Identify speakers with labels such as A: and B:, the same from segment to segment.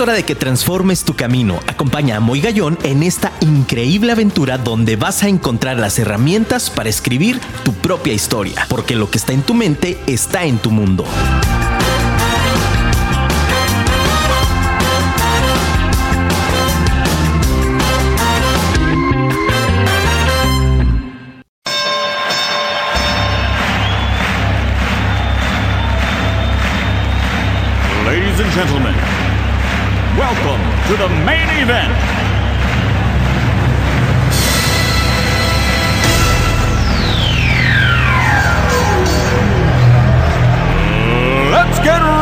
A: Es hora de que transformes tu camino. Acompaña a Moy Gallón en esta increíble aventura donde vas a encontrar las herramientas para escribir tu propia historia, porque lo que está en tu mente está en tu mundo.
B: Ladies and gentlemen, welcome to the main event. Let's get ready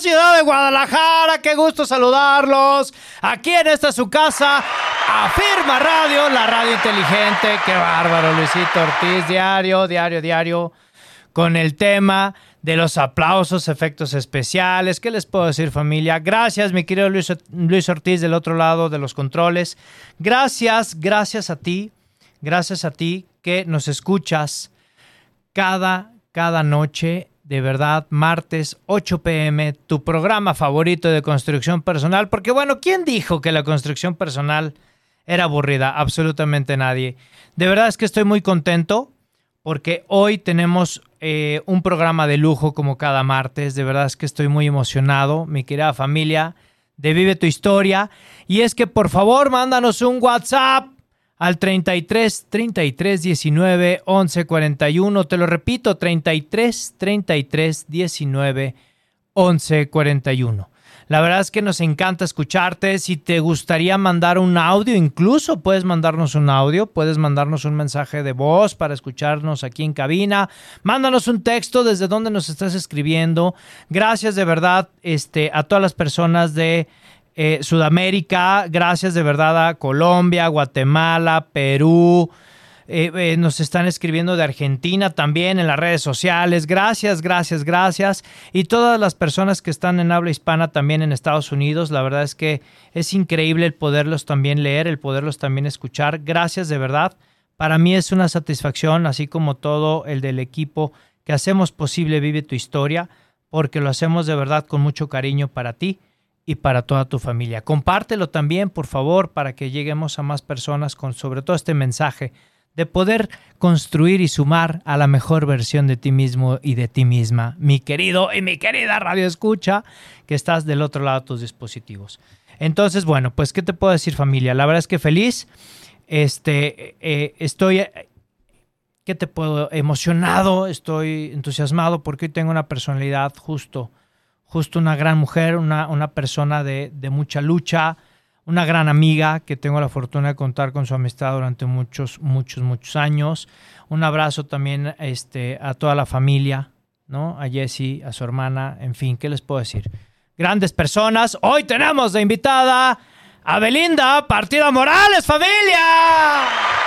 C: ciudad de Guadalajara. Qué gusto saludarlos. Aquí en esta su casa, Afirma Radio, la radio inteligente. Qué bárbaro, Luisito Ortiz. Diario, diario, diario. Con el tema de los aplausos, efectos especiales. ¿Qué les puedo decir, familia? Gracias, mi querido Luis, Luis Ortiz, del otro lado de los controles. Gracias, gracias a ti. Gracias a ti que nos escuchas cada, cada noche, de verdad, martes 8 pm, tu programa favorito de construcción personal. Porque bueno, ¿quién dijo que la construcción personal era aburrida? Absolutamente nadie. De verdad es que estoy muy contento porque hoy tenemos eh, un programa de lujo como cada martes. De verdad es que estoy muy emocionado, mi querida familia de Vive tu Historia. Y es que por favor, mándanos un WhatsApp al 33 33 19 11 41. Te lo repito, 33 33 19 11 41. La verdad es que nos encanta escucharte. Si te gustaría mandar un audio, incluso puedes mandarnos un audio, puedes mandarnos un mensaje de voz para escucharnos aquí en cabina. Mándanos un texto desde donde nos estás escribiendo. Gracias de verdad este, a todas las personas de eh, Sudamérica. Gracias de verdad a Colombia, Guatemala, Perú. Eh, eh, nos están escribiendo de Argentina también en las redes sociales. Gracias, gracias, gracias. Y todas las personas que están en habla hispana también en Estados Unidos. La verdad es que es increíble el poderlos también leer, el poderlos también escuchar. Gracias de verdad. Para mí es una satisfacción, así como todo el del equipo que hacemos posible Vive tu historia, porque lo hacemos de verdad con mucho cariño para ti y para toda tu familia. Compártelo también, por favor, para que lleguemos a más personas con sobre todo este mensaje de poder construir y sumar a la mejor versión de ti mismo y de ti misma, mi querido y mi querida radio escucha, que estás del otro lado de tus dispositivos. Entonces, bueno, pues, ¿qué te puedo decir familia? La verdad es que feliz, este, eh, estoy, ¿qué te puedo? Emocionado, estoy entusiasmado porque hoy tengo una personalidad justo, justo una gran mujer, una, una persona de, de mucha lucha, una gran amiga que tengo la fortuna de contar con su amistad durante muchos, muchos, muchos años. Un abrazo también este, a toda la familia, ¿no? A Jessie, a su hermana, en fin, ¿qué les puedo decir? Grandes personas. Hoy tenemos de invitada a Belinda Partida Morales, familia.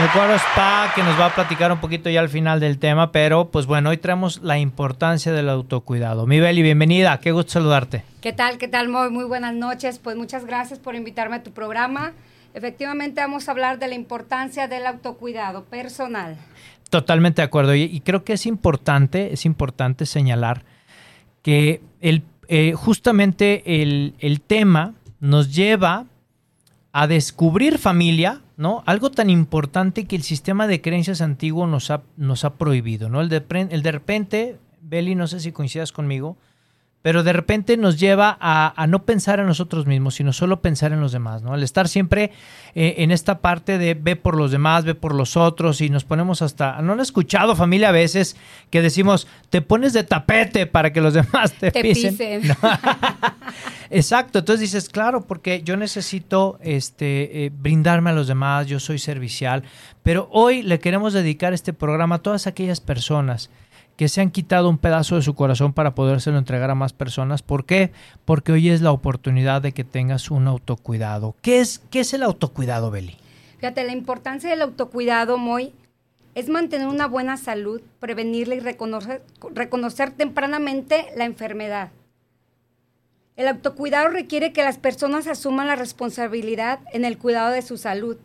C: Recuerdo Spa que nos va a platicar un poquito ya al final del tema, pero pues bueno, hoy traemos la importancia del autocuidado. Mi Beli, bienvenida, qué gusto saludarte.
D: ¿Qué tal? ¿Qué tal, Muy? Muy buenas noches. Pues muchas gracias por invitarme a tu programa. Efectivamente vamos a hablar de la importancia del autocuidado personal.
C: Totalmente de acuerdo. Y, y creo que es importante, es importante señalar que el, eh, justamente el, el tema nos lleva a descubrir familia, ¿no? Algo tan importante que el sistema de creencias antiguo nos ha, nos ha prohibido, ¿no? El de, el de repente, Beli, no sé si coincidas conmigo, pero de repente nos lleva a, a no pensar en nosotros mismos, sino solo pensar en los demás, ¿no? Al estar siempre eh, en esta parte de ve por los demás, ve por los otros y nos ponemos hasta, ¿no han escuchado familia a veces que decimos, te pones de tapete para que los demás te,
D: Te
C: pisen?
D: pisen.
C: No. Exacto, entonces dices, claro, porque yo necesito este, eh, brindarme a los demás, yo soy servicial, pero hoy le queremos dedicar este programa a todas aquellas personas que se han quitado un pedazo de su corazón para podérselo entregar a más personas. ¿Por qué? Porque hoy es la oportunidad de que tengas un autocuidado. ¿Qué es, qué es el autocuidado, Beli?
D: Fíjate, la importancia del autocuidado, Moy, es mantener una buena salud, prevenirla y reconocer, reconocer tempranamente la enfermedad. El autocuidado requiere que las personas asuman la responsabilidad en el cuidado de su salud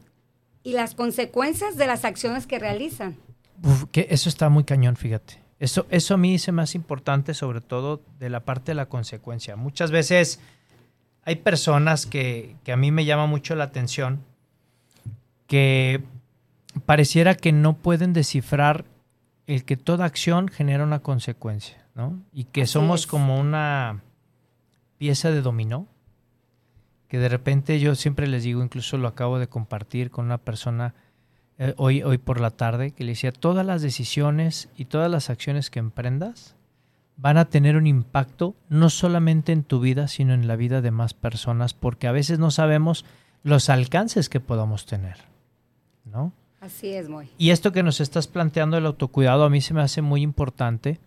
D: y las consecuencias de las acciones que realizan.
C: Uf, que eso está muy cañón, fíjate. Eso, eso a mí es más importante, sobre todo de la parte de la consecuencia. Muchas veces hay personas que, que a mí me llama mucho la atención que pareciera que no pueden descifrar el que toda acción genera una consecuencia, ¿no? Y que
D: Así
C: somos
D: es.
C: como una pieza de dominó, que de repente yo siempre les digo, incluso lo acabo de compartir con una persona eh, hoy, hoy por la tarde, que le decía, todas las decisiones y todas las acciones que emprendas van a tener un impacto no solamente en tu vida, sino en la vida de más personas, porque a veces no sabemos los alcances que podamos tener, ¿no?
D: Así es, Moy.
C: Y esto que nos estás planteando del autocuidado a mí se me hace muy importante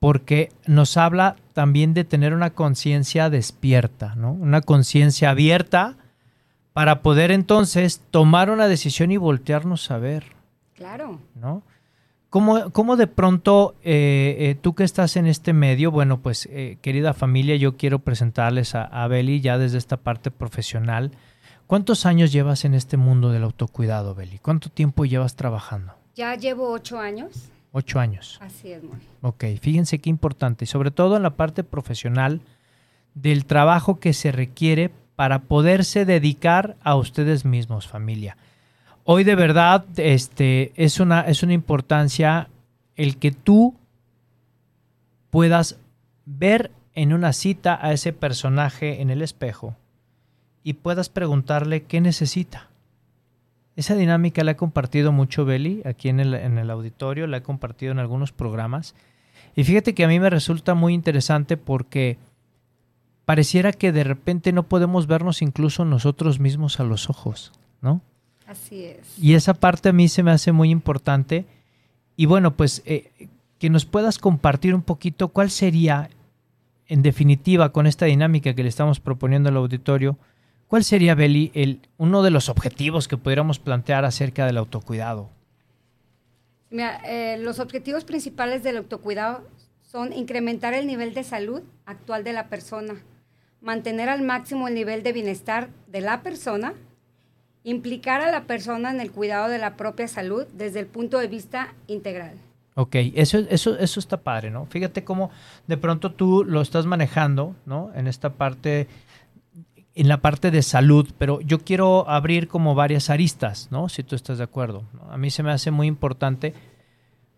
C: porque nos habla también de tener una conciencia despierta, ¿no? Una conciencia abierta para poder entonces tomar una decisión y voltearnos a ver,
D: Claro.
C: ¿no? ¿Cómo, cómo de pronto eh, eh, tú que estás en este medio, bueno, pues eh, querida familia, yo quiero presentarles a, a Beli ya desde esta parte profesional. ¿Cuántos años llevas en este mundo del autocuidado, Beli? ¿Cuánto tiempo llevas trabajando?
D: Ya llevo ocho años.
C: Ocho años.
D: Así es, Moy.
C: Ok, fíjense qué importante, y sobre todo en la parte profesional del trabajo que se requiere para poderse dedicar a ustedes mismos, familia. Hoy de verdad este, es, una, es una importancia el que tú puedas ver en una cita a ese personaje en el espejo y puedas preguntarle qué necesita. Esa dinámica la he compartido mucho, Beli, aquí en el, en el auditorio, la he compartido en algunos programas. Y fíjate que a mí me resulta muy interesante porque pareciera que de repente no podemos vernos incluso nosotros mismos a los ojos, ¿no?
D: Así es.
C: Y esa parte a mí se me hace muy importante. Y bueno, pues eh, que nos puedas compartir un poquito cuál sería, en definitiva, con esta dinámica que le estamos proponiendo al auditorio, cuál sería, Beli, el, uno de los objetivos que pudiéramos plantear acerca del autocuidado.
D: Mira, eh, los objetivos principales del autocuidado son incrementar el nivel de salud actual de la persona, mantener al máximo el nivel de bienestar de la persona, implicar a la persona en el cuidado de la propia salud desde el punto de vista integral.
C: Ok, eso, eso, eso está padre, ¿no? Fíjate cómo de pronto tú lo estás manejando, ¿no? En esta parte, en la parte de salud, pero yo quiero abrir como varias aristas, ¿no? Si tú estás de acuerdo. A mí se me hace muy importante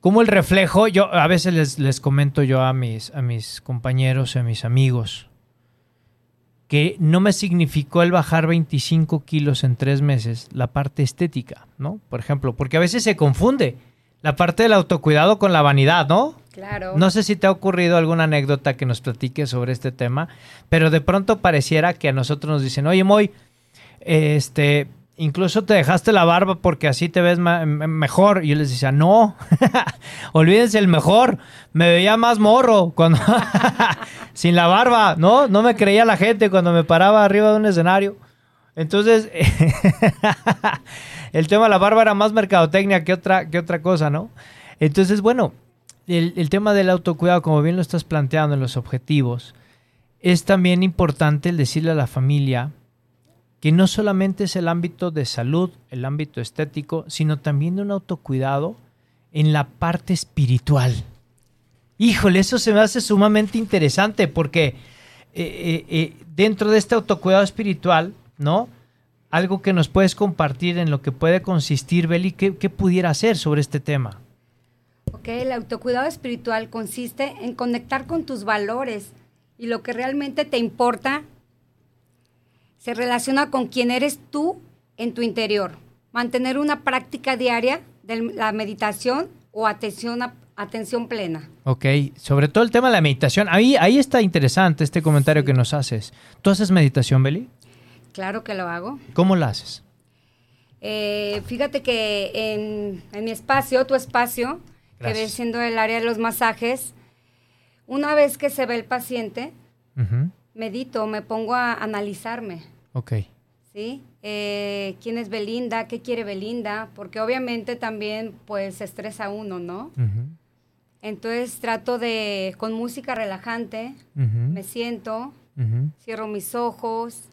C: como el reflejo, yo a veces les, les comento yo a mis, a mis compañeros, a mis amigos, que no me significó el bajar 25 kilos en tres meses la parte estética, ¿no? Por ejemplo, porque a veces se confunde la parte del autocuidado con la vanidad, ¿no?
D: Claro.
C: No sé si te ha ocurrido alguna anécdota que nos platiques sobre este tema, pero de pronto pareciera que a nosotros nos dicen, oye, Moy, este, incluso te dejaste la barba porque así te ves mejor. Y yo les decía, no, olvídense el mejor, me veía más morro cuando sin la barba, ¿no? No me creía la gente cuando me paraba arriba de un escenario. Entonces, el tema de la barba era más mercadotecnia que otra, que otra cosa, ¿no? Entonces, bueno, el, el tema del autocuidado, como bien lo estás planteando en los objetivos, es también importante el decirle a la familia que no solamente es el ámbito de salud, el ámbito estético, sino también de un autocuidado en la parte espiritual. Híjole, eso se me hace sumamente interesante porque eh, eh, eh, dentro de este autocuidado espiritual, ¿no? Algo que nos puedes compartir en lo que puede consistir, Beli, ¿qué, qué pudiera hacer sobre este tema?
D: Ok, el autocuidado espiritual consiste en conectar con tus valores y lo que realmente te importa se relaciona con quién eres tú en tu interior. Mantener una práctica diaria de la meditación o atención, a- atención plena.
C: Ok, sobre todo el tema de la meditación. Ahí, ahí está interesante este comentario
D: Sí.
C: que nos haces. ¿Tú haces meditación, Beli?
D: Claro que lo hago.
C: ¿Cómo la haces?
D: Eh, fíjate que en, en mi espacio, tu espacio, que viene siendo el área de los masajes, una vez que se ve el paciente, medito, me pongo a analizarme.
C: Ok,
D: ¿sí? Eh, ¿Quién es Belinda? ¿Qué quiere Belinda? Porque obviamente también pues se estresa uno, ¿no? Entonces trato de, con música relajante, me siento, cierro mis ojos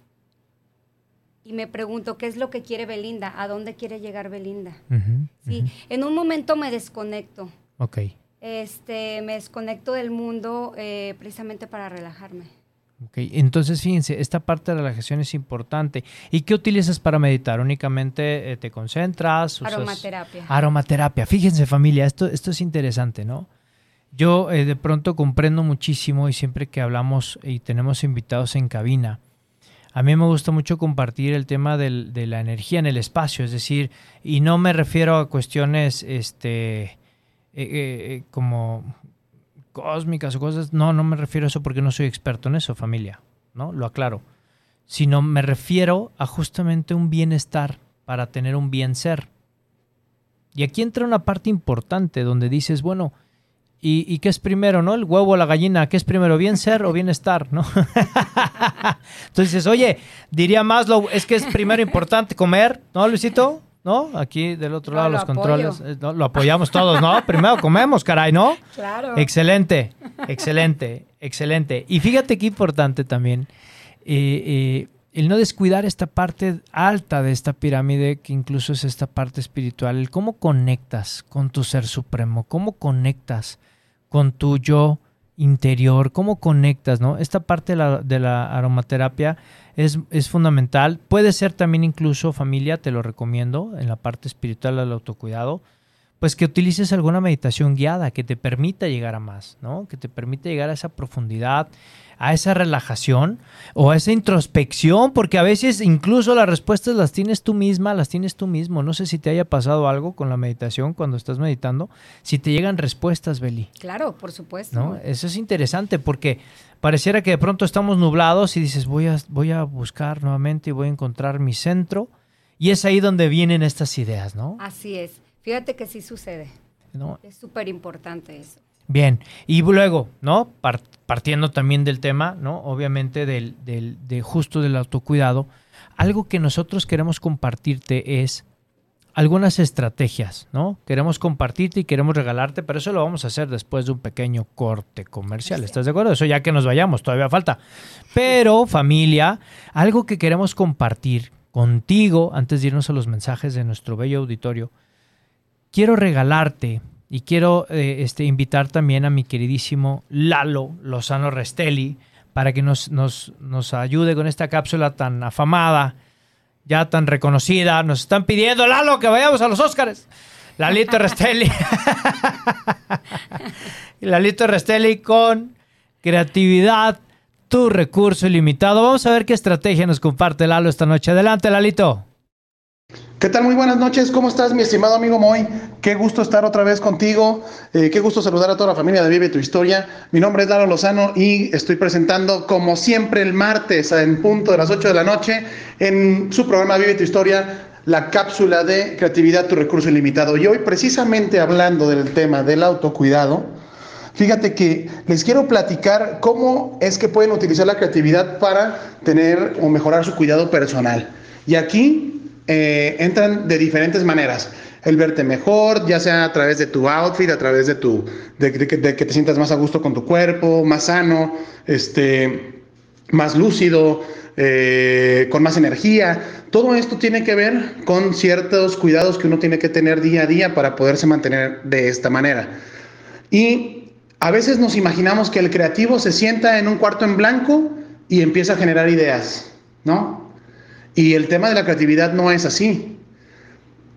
D: y me pregunto qué es lo que quiere Belinda, a dónde quiere llegar Belinda. sí, en un momento me desconecto.
C: Ok.
D: Este, me desconecto del mundo eh, precisamente para relajarme.
C: Ok, entonces fíjense, esta parte de relajación es importante. ¿Y qué utilizas para meditar? ¿Únicamente eh, te concentras?
D: Aromaterapia.
C: Aromaterapia. Fíjense familia, esto, esto es interesante, ¿no? Yo eh, de pronto comprendo muchísimo y siempre que hablamos y tenemos invitados en cabina, a mí me gusta mucho compartir el tema del, de la energía en el espacio, es decir, y no me refiero a cuestiones este, eh, como cósmicas o cosas. No, no me refiero a eso porque no soy experto en eso, familia, ¿no? Lo aclaro. Sino me refiero a justamente un bienestar para tener un bien ser. Y aquí entra una parte importante donde dices, bueno, ¿y, qué es primero, no? El huevo o la gallina, ¿qué es primero, bien ser o bienestar, no? Entonces oye, diría Maslow, es que es primero importante comer, ¿no, Luisito? ¿No? Aquí del otro lado los controles, eh, lo apoyamos todos, ¿no? Primero comemos, caray, ¿no?
D: Claro.
C: Excelente, excelente, excelente. Y fíjate qué importante también eh, eh, el no descuidar esta parte alta de esta pirámide, que incluso es esta parte espiritual, el cómo conectas con tu ser supremo, cómo conectas con tu yo interior, cómo conectas, ¿no? Esta parte de la, de la aromaterapia es, es, fundamental. Puede ser también incluso familia, te lo recomiendo, en la parte espiritual del autocuidado, pues que utilices alguna meditación guiada que te permita llegar a más, ¿no? Que te permita llegar a esa profundidad, a esa relajación o a esa introspección, porque a veces incluso las respuestas las tienes tú misma, las tienes tú mismo. No sé si te haya pasado algo con la meditación cuando estás meditando, si te llegan respuestas, Beli.
D: Claro, por supuesto.
C: ¿No? Eso es interesante porque pareciera que de pronto estamos nublados y dices, voy a, voy a buscar nuevamente y voy a encontrar mi centro. Y es ahí donde vienen estas ideas, ¿no?
D: Así es. Fíjate que sí sucede. ¿No? Es súper importante eso.
C: Bien, y luego, ¿no? partiendo también del tema, ¿no? Obviamente del, del, de justo del autocuidado, algo que nosotros queremos compartirte es algunas estrategias, ¿no? Queremos compartirte y queremos regalarte, pero eso lo vamos a hacer después de un pequeño corte comercial. ¿Estás de acuerdo? Eso ya que nos vayamos, todavía falta. Pero familia, algo que queremos compartir contigo antes de irnos a los mensajes de nuestro bello auditorio, quiero regalarte y quiero eh, este, invitar también a mi queridísimo Lalo Lozano Restelli para que nos, nos, nos ayude con esta cápsula tan afamada, ya tan reconocida. Nos están pidiendo, Lalo, que vayamos a los Óscares. Lalito Restelli. Lalito Restelli con creatividad, tu recurso ilimitado. Vamos a ver qué estrategia nos comparte Lalo esta noche. Adelante, Lalito.
E: ¿Qué tal? Muy buenas noches. ¿Cómo estás, mi estimado amigo Moy? Qué gusto estar otra vez contigo. Eh, qué gusto saludar a toda la familia de Vive tu Historia. Mi nombre es Lalo Lozano y estoy presentando, como siempre, el martes en punto de las 8 de la noche en su programa Vive tu Historia, la cápsula de creatividad, tu recurso ilimitado. Y hoy, precisamente hablando del tema del autocuidado, fíjate que les quiero platicar cómo es que pueden utilizar la creatividad para tener o mejorar su cuidado personal. Y aquí eh, entran de diferentes maneras. El verte mejor, ya sea a través de tu outfit, a través de tu de, que te sientas más a gusto con tu cuerpo, más sano, este, más lúcido, eh, con más energía. Todo esto tiene que ver con ciertos cuidados que uno tiene que tener día a día para poderse mantener de esta manera. Y a veces nos imaginamos que el creativo se sienta en un cuarto en blanco y empieza a generar ideas, ¿no? Y el tema de la creatividad no es así.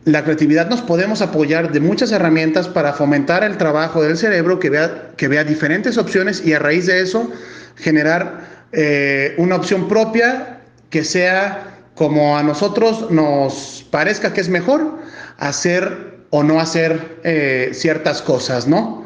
E: La creatividad nos podemos apoyar de muchas herramientas para fomentar el trabajo del cerebro que vea, que vea diferentes opciones y a raíz de eso generar eh, una opción propia que sea como a nosotros nos parezca que es mejor hacer o no hacer eh, ciertas cosas, ¿no?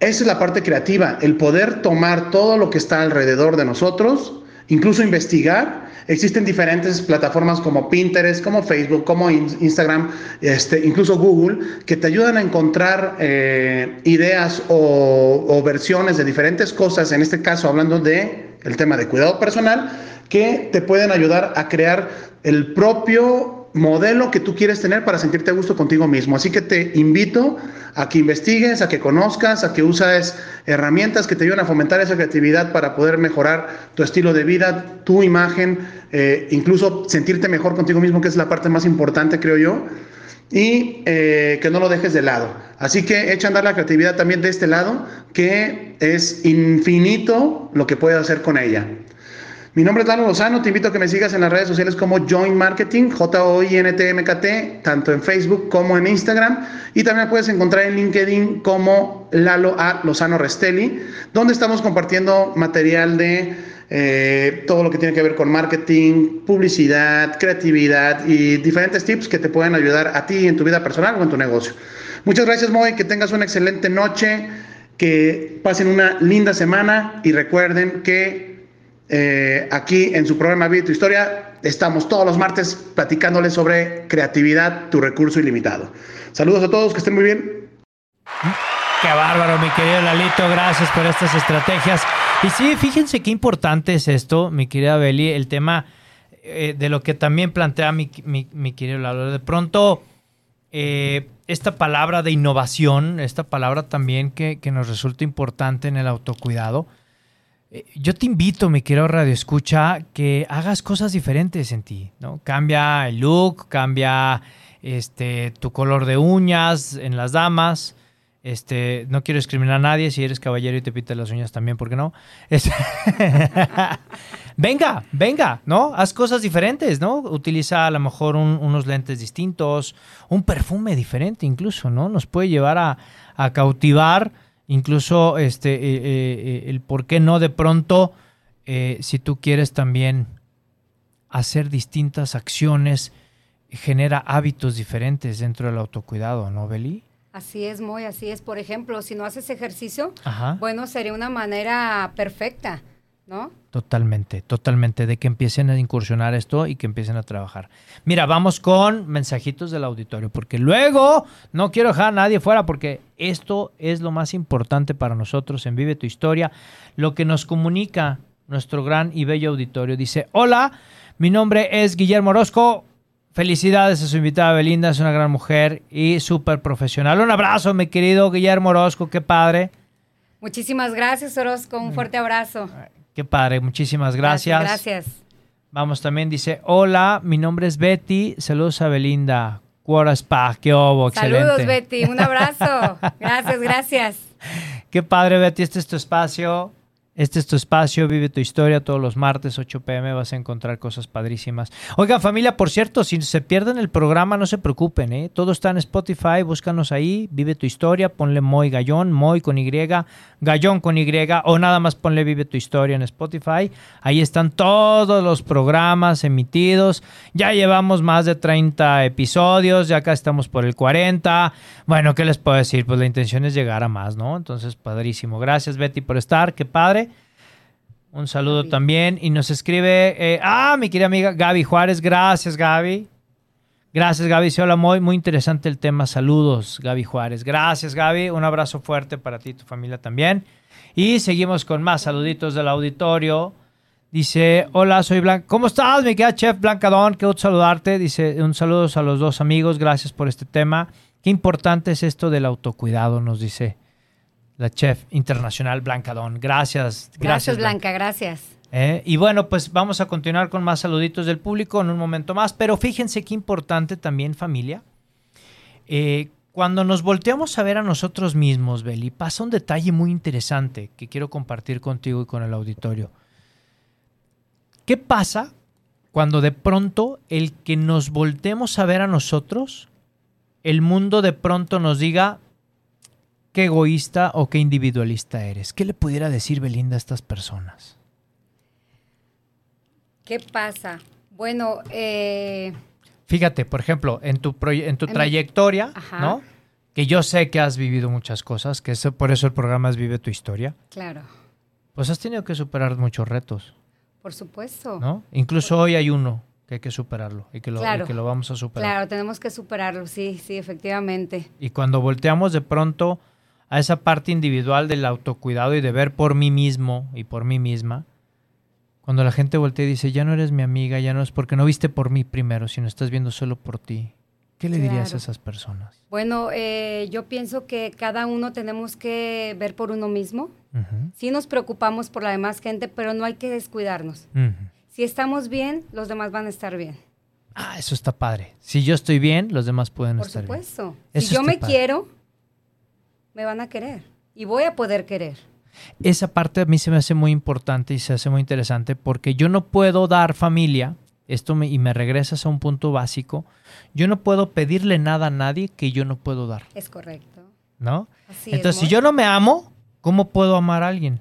E: Esa es la parte creativa, el poder tomar todo lo que está alrededor de nosotros, incluso investigar Existen diferentes plataformas como Pinterest, como Facebook, como Instagram, este, incluso Google, que te ayudan a encontrar eh, ideas o, versiones de diferentes cosas, en este caso hablando de el tema de cuidado personal, que te pueden ayudar a crear el propio modelo que tú quieres tener para sentirte a gusto contigo mismo. Así que te invito a que investigues, a que conozcas, a que uses herramientas que te ayuden a fomentar esa creatividad para poder mejorar tu estilo de vida, tu imagen, eh, incluso sentirte mejor contigo mismo, que es la parte más importante, creo yo, y eh, que no lo dejes de lado. Así que echa a andar la creatividad también de este lado, que es infinito lo que puedes hacer con ella. Mi nombre es Lalo Lozano, te invito a que me sigas en las redes sociales como Join Marketing, J-O-I-N-T-M-K-T, tanto en Facebook como en Instagram. Y también puedes encontrar en LinkedIn como Lalo A. Lozano Restelli, donde estamos compartiendo material de eh, todo lo que tiene que ver con marketing, publicidad, creatividad y diferentes tips que te pueden ayudar a ti en tu vida personal o en tu negocio. Muchas gracias, Moy, que tengas una excelente noche, que pasen una linda semana y recuerden que eh, aquí en su programa Vida tu Historia. Estamos todos los martes platicándoles sobre creatividad, tu recurso ilimitado. Saludos a todos, que estén muy bien.
C: Qué bárbaro, mi querido Lalito. Gracias por estas estrategias. Y sí, fíjense qué importante es esto, mi querida Beli, el tema eh, de lo que también plantea mi, querido Lalo. De pronto, eh, esta palabra de innovación, esta palabra también que, que nos resulta importante en el autocuidado, yo te invito, mi querido Radio Escucha, que hagas cosas diferentes en ti, ¿no? Cambia el look, cambia este, tu color de uñas en las damas. Este, no quiero discriminar a nadie, si eres caballero y te pintas las uñas también, ¿por qué no? venga, venga, ¿no? Haz cosas diferentes, ¿no? Utiliza a lo mejor unos lentes distintos, un perfume diferente incluso, ¿no? Nos puede llevar a, a cautivar incluso este, eh, eh, eh, el por qué no de pronto, si tú quieres también hacer distintas acciones, genera hábitos diferentes dentro del autocuidado, ¿no, Beli?
D: Así es, muy así es. Por ejemplo, si no haces ejercicio, bueno, sería una manera perfecta ¿no?
C: Totalmente, totalmente, de que empiecen a incursionar esto y que empiecen a trabajar. Mira, vamos con mensajitos del auditorio, porque luego no quiero dejar a nadie fuera, porque esto es lo más importante para nosotros en Vive tu Historia, lo que nos comunica nuestro gran y bello auditorio. Dice, hola, mi nombre es Guillermo Orozco, Felicidades a su invitada Belinda, es una gran mujer y súper profesional. Un abrazo, mi querido Guillermo Orozco, qué padre.
D: Muchísimas gracias, Orozco, un fuerte abrazo.
C: Qué padre, muchísimas gracias.
D: Gracias.
C: Vamos también, dice, hola, mi nombre es Betty, saludos a Belinda. Spa, qué obo, excelente.
D: Saludos, Betty, un abrazo. gracias, gracias.
C: Qué padre, Betty, este es tu espacio. Este es tu espacio, vive tu historia todos los martes 8 pm, vas a encontrar cosas padrísimas. Oigan familia, por cierto, si se pierden el programa no se preocupen, ¿eh? todo está en Spotify, búscanos ahí, vive tu historia, ponle Moy Gallón, Moy con Y, Gallón con Y o nada más ponle vive tu historia en Spotify. Ahí están todos los programas emitidos, ya llevamos más de 30 episodios, ya acá estamos por el 40. Bueno, ¿qué les puedo decir? Pues la intención es llegar a más, ¿no? Entonces, padrísimo. Gracias Betty por estar, qué padre. Un saludo también. Y nos escribe, eh, ah, mi querida amiga Gaby Juárez. Gracias, Gaby. Gracias, Gaby. Se hola, muy, muy interesante el tema. Saludos, Gaby Juárez. Gracias, Gaby. Un abrazo fuerte para ti y tu familia también. Y seguimos con más saluditos del auditorio. Dice, hola, soy Blanca. ¿Cómo estás, mi querida chef Blanca Don? Qué gusto saludarte. Dice, un saludo a los dos amigos. Gracias por este tema. Qué importante es esto del autocuidado, nos dice la chef internacional Blanca Don. Gracias.
D: Gracias, Blanca, gracias.
C: Eh, y bueno, pues vamos a continuar con más saluditos del público en un momento más, pero fíjense qué importante también familia. Eh, cuando nos volteamos a ver a nosotros mismos, Beli, pasa un detalle muy interesante que quiero compartir contigo y con el auditorio. ¿Qué pasa cuando de pronto el que nos volteemos a ver a nosotros, el mundo de pronto nos diga, qué egoísta o qué individualista eres. ¿Qué le pudiera decir Belinda a estas personas?
D: ¿Qué pasa? Bueno, eh...
C: fíjate, por ejemplo, en tu, en tu trayectoria, ¿no? Que yo sé que has vivido muchas cosas, que eso, por eso el programa es Vive tu Historia.
D: Claro.
C: Pues has tenido que superar muchos retos.
D: Por supuesto.
C: ¿No? Incluso hoy hay uno que hay que superarlo y que, lo, y que lo vamos a superar.
D: Claro, tenemos que superarlo, sí, sí, efectivamente.
C: Y cuando volteamos de pronto a esa parte individual del autocuidado y de ver por mí mismo y por mí misma, cuando la gente voltea y dice, ya no eres mi amiga, ya no es porque no viste por mí primero, sino estás viendo solo por ti. ¿Qué le dirías a esas personas?
D: Bueno, eh, yo pienso que cada uno tenemos que ver por uno mismo.
C: Ujú,
D: Sí nos preocupamos por la demás gente, pero no hay que descuidarnos.
C: ujú.
D: Si estamos bien, los demás van a estar bien.
C: Ah, eso está padre. Si yo estoy bien, los demás pueden
D: Por
C: estar bien.
D: supuesto.
C: Eso
D: si yo me
C: padre.
D: quiero, me van a querer. Y voy a poder querer.
C: Esa parte a mí se me hace muy importante y se hace muy interesante porque yo no puedo dar familia, esto me, y me regresas a un punto básico, yo no puedo pedirle nada a nadie que yo no puedo dar,
D: Es correcto.
C: ¿no?
D: Así es,
C: Entonces, si yo no me amo, ¿cómo puedo amar a alguien?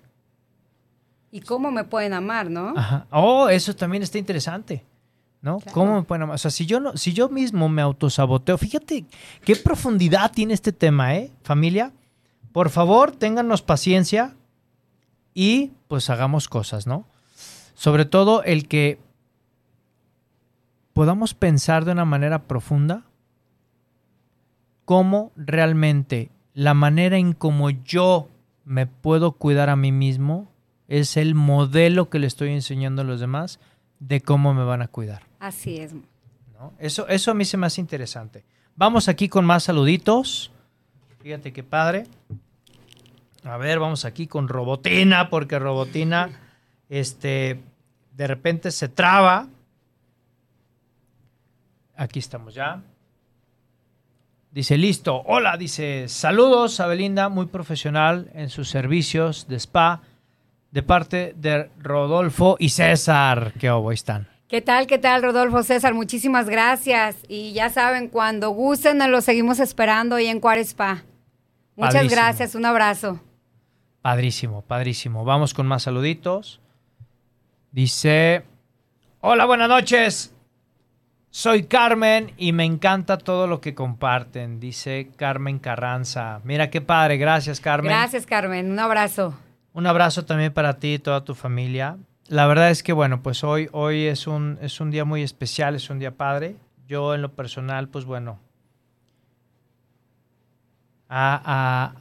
D: ¿Y cómo me pueden amar, no?
C: Ajá. Oh, eso también está interesante. ¿No?
D: Claro.
C: ¿Cómo me pueden amar? O sea, si yo no, si yo mismo me autosaboteo, fíjate qué profundidad tiene este tema, ¿eh? Familia, por favor, téngannos paciencia y pues hagamos cosas, ¿no? Sobre todo el que podamos pensar de una manera profunda cómo realmente la manera en como yo me puedo cuidar a mí mismo es el modelo que le estoy enseñando a los demás de cómo me van a cuidar.
D: Así es.
C: ¿no? Eso, eso a mí se me hace interesante. Vamos aquí con más saluditos. Fíjate qué padre. A ver, vamos aquí con Robotina, porque Robotina, este, de repente se traba. Aquí estamos ya. Dice, listo. Hola, dice, saludos a Belinda, muy profesional en sus servicios de spa, de parte de Rodolfo y César. ¿Qué obo están?
D: ¿Qué tal, qué tal, Rodolfo César? Muchísimas gracias. Y ya saben, cuando gusten, nos lo seguimos esperando ahí en Cuares Spa. Muchas
C: Padrísimo.
D: gracias, un abrazo.
C: Padrísimo, padrísimo. Vamos con más saluditos. Dice, hola, buenas noches. Soy Carmen y me encanta todo lo que comparten, dice Carmen Carranza. Mira qué padre, gracias Carmen.
D: Gracias, Carmen. Un abrazo.
C: Un abrazo también para ti y toda tu familia. La verdad es que bueno, pues hoy, hoy es, un, es un día muy especial, es un día padre. Yo en lo personal, pues bueno, a, a-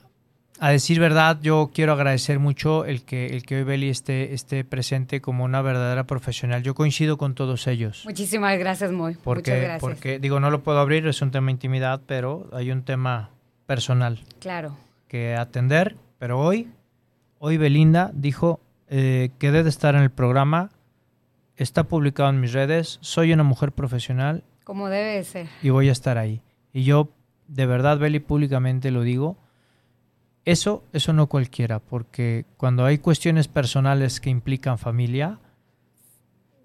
C: a decir verdad, yo quiero agradecer mucho el que, el que hoy Beli esté, esté presente como una verdadera profesional. Yo coincido con todos ellos.
D: Muchísimas gracias, Moy. Muchas
C: Porque,
D: gracias.
C: porque, digo, no lo puedo abrir, es un tema de intimidad, pero hay un tema personal
D: Claro.
C: que atender, pero hoy, hoy Belinda dijo eh, que debe estar en el programa, está publicado en mis redes, soy una mujer profesional
D: Como debe de ser.
C: y voy a estar ahí. Y yo, de verdad, Beli, públicamente lo digo, eso, eso no cualquiera, porque cuando hay cuestiones personales que implican familia,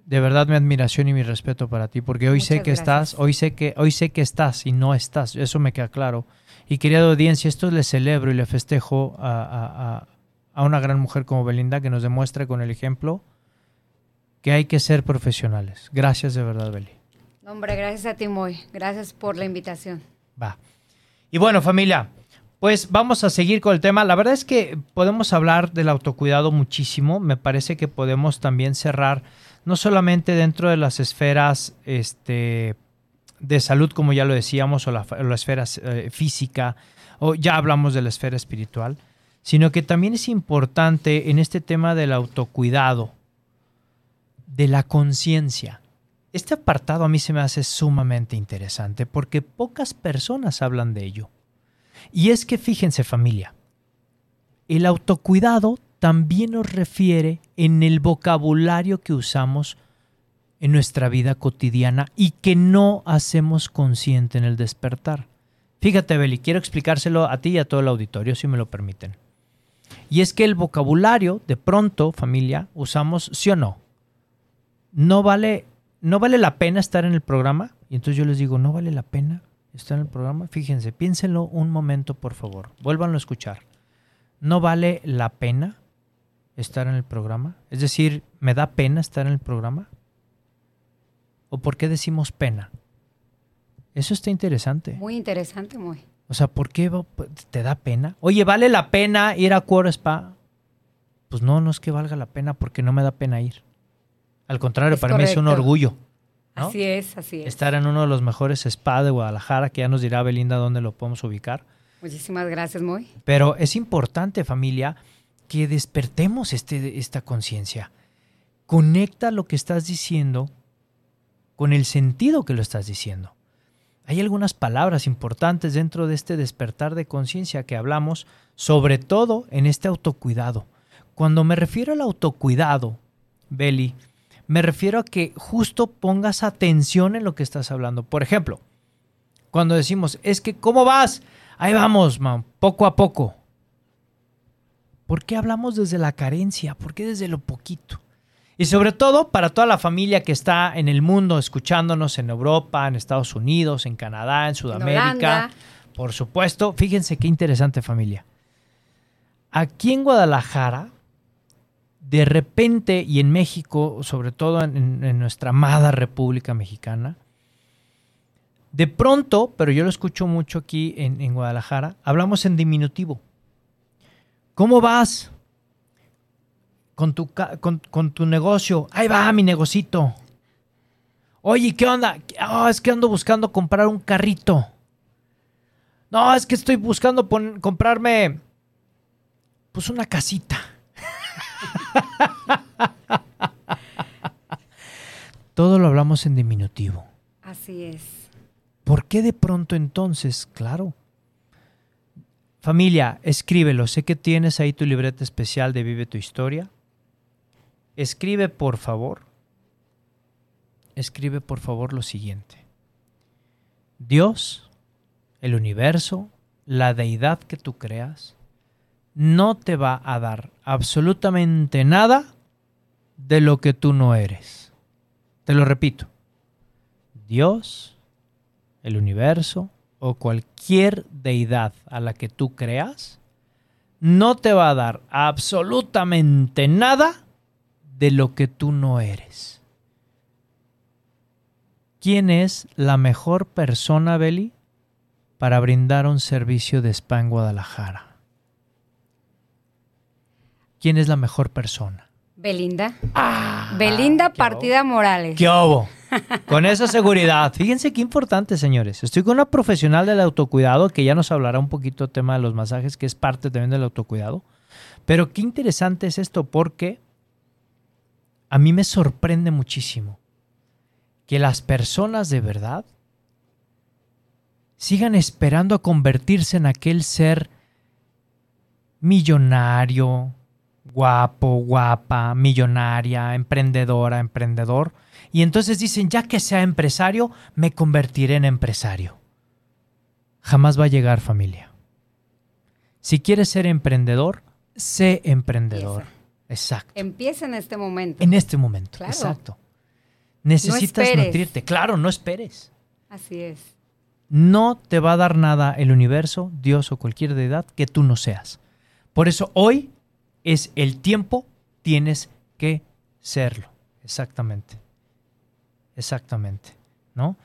C: de verdad mi admiración y mi respeto para ti, porque hoy sé que
D: gracias.
C: estás, hoy sé que, hoy sé que estás y no estás, eso me queda claro. Y querida audiencia, esto le celebro y le festejo a, a- a- a una gran mujer como Belinda que nos demuestra con el ejemplo que hay que ser profesionales. Gracias de verdad, Beli.
D: Hombre, gracias a ti, Moy. Gracias por la invitación.
C: Va. Y bueno, familia, pues vamos a seguir con el tema. La verdad es que podemos hablar del autocuidado muchísimo. Me parece que podemos también cerrar no solamente dentro de las esferas este, de salud, como ya lo decíamos, o la, esfera eh, física, o ya hablamos de la esfera espiritual, sino que también es importante en este tema del autocuidado, de la conciencia. Este apartado a mí se me hace sumamente interesante porque pocas personas hablan de ello. Y es que fíjense familia, el autocuidado también nos refiere en el vocabulario que usamos en nuestra vida cotidiana y que no hacemos consciente en el despertar. Fíjate, Beli, quiero explicárselo a ti y a todo el auditorio, si me lo permiten. Y es que el vocabulario, de pronto, familia, usamos sí o no. No vale, no vale la pena estar en el programa. Y entonces yo les digo, no vale la pena estar en el programa. Fíjense, piénsenlo un momento, por favor. Vuélvanlo a escuchar. No vale la pena estar en el programa. Es decir, ¿me da pena estar en el programa? ¿O por qué decimos pena? Eso está interesante.
D: Muy interesante, Moy.
C: O sea, ¿por qué te da pena? Oye, ¿vale la pena ir a Cuoro Spa? Pues no, no es que valga la pena porque no me da pena ir. Al contrario,
D: Es
C: para mí es un orgullo ¿no?
D: Así es, así es.
C: estar en uno de los mejores spa de Guadalajara, que ya nos dirá Belinda dónde lo podemos ubicar.
D: Muchísimas gracias, Moy.
C: Pero es importante, familia, que despertemos este, esta conciencia. Conecta lo que estás diciendo con el sentido que lo estás diciendo. hay algunas palabras importantes dentro de este despertar de conciencia que hablamos, sobre todo en este autocuidado. Cuando me refiero al autocuidado, Beli, me refiero a que justo pongas atención en lo que estás hablando. Por ejemplo, cuando decimos, es que, ¿cómo vas? Ahí vamos, man, poco a poco. ¿Por qué hablamos desde la carencia? ¿Por qué desde lo poquito? Y sobre todo para toda la familia que está en el mundo escuchándonos en Europa, en Estados Unidos, en Canadá, en Sudamérica. por supuesto, fíjense qué interesante familia. Aquí en Guadalajara, de repente, y en México, sobre todo en, nuestra amada República Mexicana, de pronto, pero yo lo escucho mucho aquí en, en Guadalajara, hablamos en diminutivo. ¿Cómo vas? con tu, con, tu negocio. Ahí va mi negocito. Oye, ¿qué onda? Oh, es que ando buscando comprar un carrito. No, es que estoy buscando comprarme pues una casita. Todo lo hablamos en diminutivo.
D: Así es.
C: ¿Por qué de pronto entonces? Claro. Familia, escríbelo. Sé que tienes ahí tu libreta especial de Vive tu Historia escribe por favor, escribe por favor lo siguiente. Dios, el universo, la deidad que tú creas, no te va a dar absolutamente nada de lo que tú no eres. Te lo repito. Dios, el universo o cualquier deidad a la que tú creas, no te va a dar absolutamente nada de lo que tú no eres. ¿Quién es la mejor persona, Beli, para brindar un servicio de spa en Guadalajara? ¿Quién es la mejor persona?
D: Belinda. Ah, Belinda Partida Morales.
C: ¿Qué hubo? Con esa seguridad. Fíjense qué importante, señores. Estoy con una profesional del autocuidado que ya nos hablará un poquito del tema de los masajes, que es parte también del autocuidado. Pero qué interesante es esto porque a mí me sorprende muchísimo que las personas de verdad sigan esperando a convertirse en aquel ser millonario, guapo, guapa, millonaria, emprendedora, emprendedor, y entonces dicen, ya que sea empresario, me convertiré en empresario. Jamás va a llegar familia. Si quieres ser emprendedor, sé emprendedor. Exacto.
D: Empieza en este momento.
C: En este momento, exacto. Necesitas nutrirte. Claro, no esperes.
D: Así es.
C: No te va a dar nada el universo, Dios o cualquier deidad que tú no seas. Por eso hoy es el tiempo, tienes que serlo. Exactamente. Exactamente. ¿No?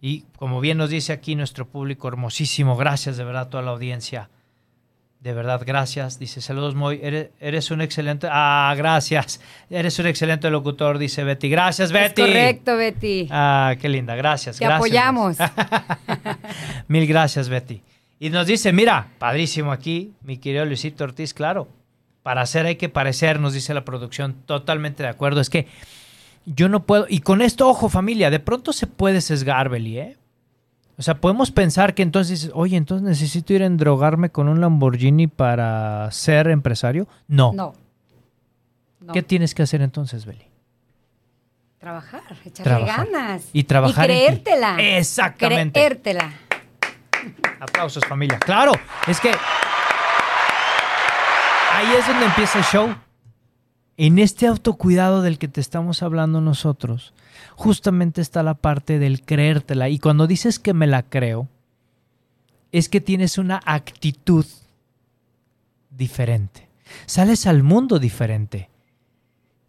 C: Y como bien nos dice aquí nuestro público hermosísimo, gracias de verdad a toda la audiencia. De verdad, gracias. Dice, saludos, Moy. Eres, un excelente. Ah, gracias. Eres un excelente locutor, dice Betty. Gracias, Betty.
D: correcto, Betty.
C: Ah, qué linda. Gracias.
D: Te apoyamos.
C: Mil gracias, Betty. Y nos dice, mira, padrísimo aquí, mi querido Luisito Ortiz, claro. Para hacer hay que parecer, nos dice la producción. Totalmente de acuerdo. Es que yo no puedo. Y con esto, ojo, familia, de pronto se puede sesgar, Beli, ¿eh? O sea, podemos pensar que entonces, oye, entonces necesito ir a endrogarme con un Lamborghini para ser empresario. No.
D: No.
C: ¿Qué tienes que hacer entonces, Beli?
D: Trabajar, echarle ganas.
C: Y trabajar.
D: Y creértela.
C: Exactamente.
D: Creértela.
C: Aplausos, familia. Claro, es que ahí es donde empieza el show. En este autocuidado del que te estamos hablando nosotros, justamente está la parte del creértela. Y cuando dices que me la creo, es que tienes una actitud diferente. Sales al mundo diferente.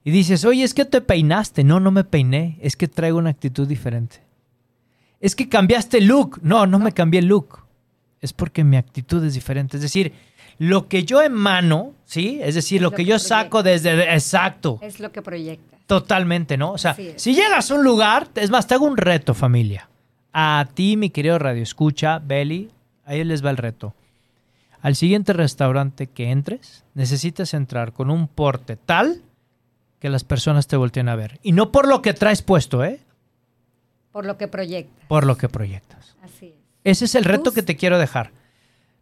C: Y dices, oye, es que te peinaste. No, no me peiné. Es que traigo una actitud diferente. Es que cambiaste el look. No, no me cambié el look. Es porque mi actitud es diferente. Es decir, lo que yo emano, ¿sí? Es decir, lo, que, yo saco desde... Exacto.
D: Es lo que proyecta.
C: Totalmente, ¿no? O sea, si llegas a un lugar, es más, te hago un reto, familia. A ti, mi querido Radio Escucha, Belly, ahí les va el reto. Al siguiente restaurante que entres, necesitas entrar con un porte tal que las personas te volteen a ver. Y no por lo que traes puesto, ¿eh?
D: Por lo que proyectas.
C: Por lo que proyectas. Ese es el reto que te quiero dejar.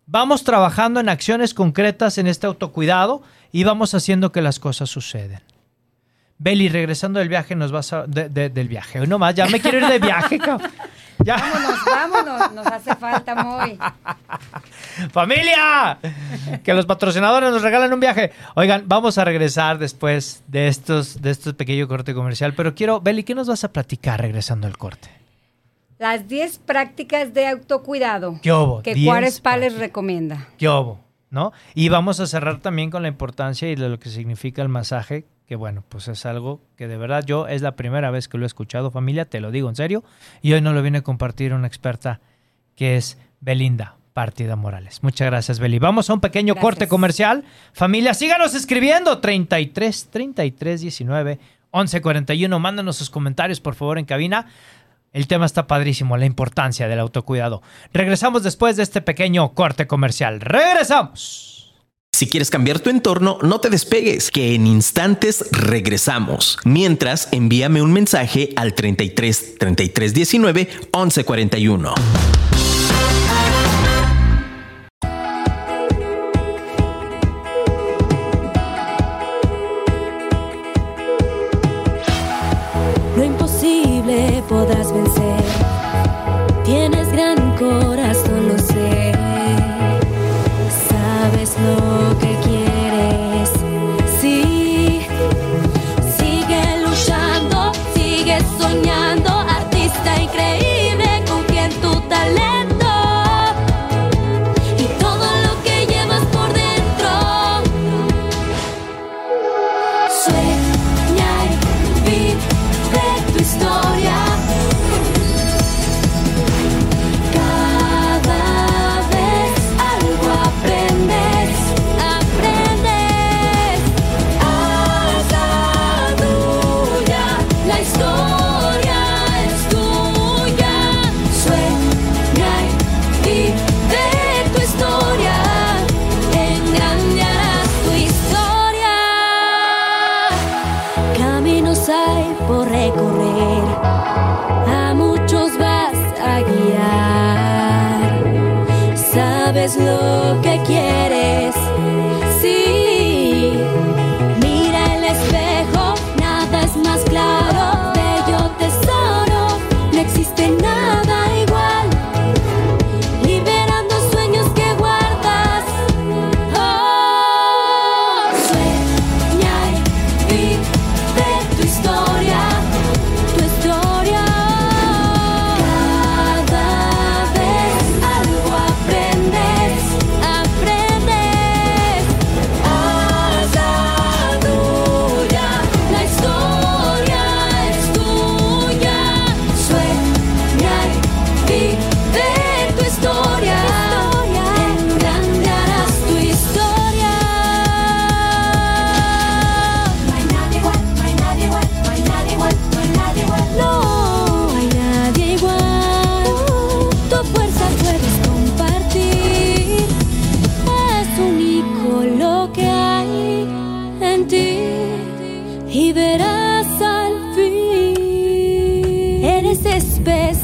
C: Vamos trabajando en acciones concretas en este autocuidado y vamos haciendo que las cosas suceden. Beli, regresando del viaje, nos vas a. del viaje. Hoy nomás, ya me quiero ir de viaje, cabrón.
D: Ya. Vámonos, vámonos, nos hace falta muy.
C: ¡Familia! Que los patrocinadores nos regalan un viaje. Oigan, vamos a regresar después de estos, de estos pequeño corte comercial, pero quiero, Beli, ¿qué nos vas a platicar regresando al corte?
D: Las 10 prácticas de autocuidado que
C: 10
D: Juárez Pales
C: prácticas.
D: recomienda.
C: ¿Qué? ¿No? Y vamos a cerrar también con la importancia y de lo que significa el masaje, que bueno, pues es algo que de verdad yo es la primera vez que lo he escuchado, familia, te lo digo en serio, y hoy nos lo viene a compartir una experta que es Belinda Partida Morales. Muchas gracias, Beli. Vamos a un pequeño
D: Gracias.
C: corte comercial. Familia, síganos escribiendo 33 33 19 11 41. Mándanos sus comentarios, por favor, en cabina. El tema está padrísimo, la importancia del autocuidado. Regresamos después de este pequeño corte comercial. ¡Regresamos!
A: Si quieres cambiar tu entorno, no te despegues, que en instantes regresamos. Mientras, envíame un mensaje al 33 33 19 11 41.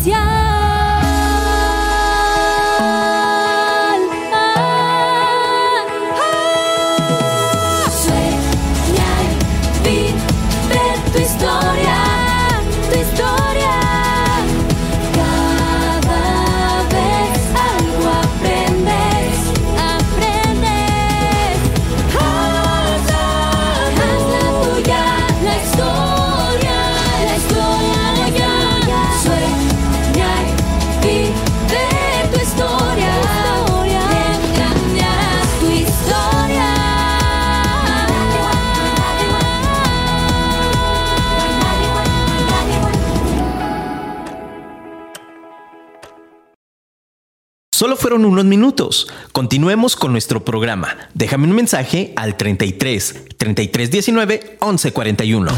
F: Especial.
A: Unos minutos. Continuemos con nuestro programa. Déjame un mensaje al 33 33 19 11 41.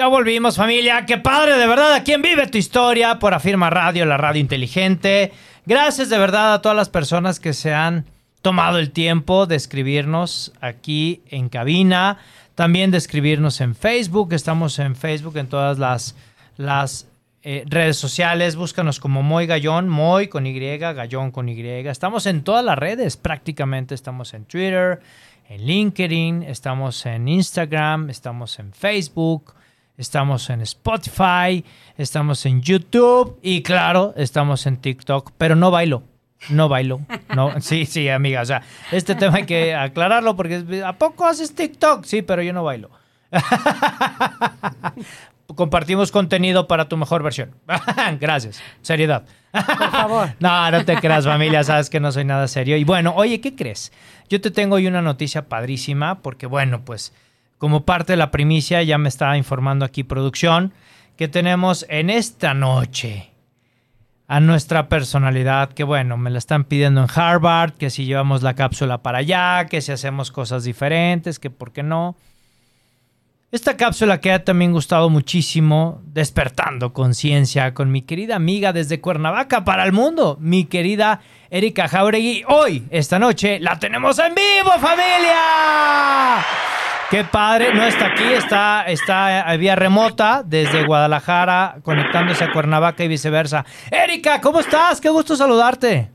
C: Ya volvimos, familia. Qué padre, de verdad. ¿A quién vive tu historia? Por Afirma Radio, la radio inteligente. Gracias de verdad a todas las personas que se han tomado el tiempo de escribirnos aquí en cabina. También de escribirnos en Facebook. Estamos en Facebook en todas las, las eh, redes sociales, búscanos como Moy Gallón, Moy con Y, Gallón con Y. Estamos en todas las redes, prácticamente estamos en Twitter, en LinkedIn, estamos en Instagram, estamos en Facebook, estamos en Spotify, estamos en YouTube y claro, estamos en TikTok, pero no bailo. No bailo. No, sí, sí, amiga. O sea, este tema hay que aclararlo porque ¿a poco haces TikTok? Sí, pero yo no bailo. Compartimos contenido para tu mejor versión. Gracias. Seriedad.
D: Por favor.
C: No, no te creas, familia, sabes que no soy nada serio. Y bueno, oye, ¿qué crees? Yo te tengo hoy una noticia padrísima porque, bueno, pues como parte de la primicia, ya me estaba informando aquí producción, que tenemos en esta noche a nuestra personalidad, que bueno, me la están pidiendo en Harvard, que si llevamos la cápsula para allá, que si hacemos cosas diferentes, que por qué no. Esta cápsula que ha también gustado muchísimo, despertando conciencia con mi querida amiga desde Cuernavaca para el mundo, mi querida Erika Jauregui. Hoy, esta noche, la tenemos en vivo, familia. Qué padre, no está aquí, está, está a vía remota desde Guadalajara, conectándose a Cuernavaca y viceversa. Erika, ¿cómo estás? Qué gusto saludarte.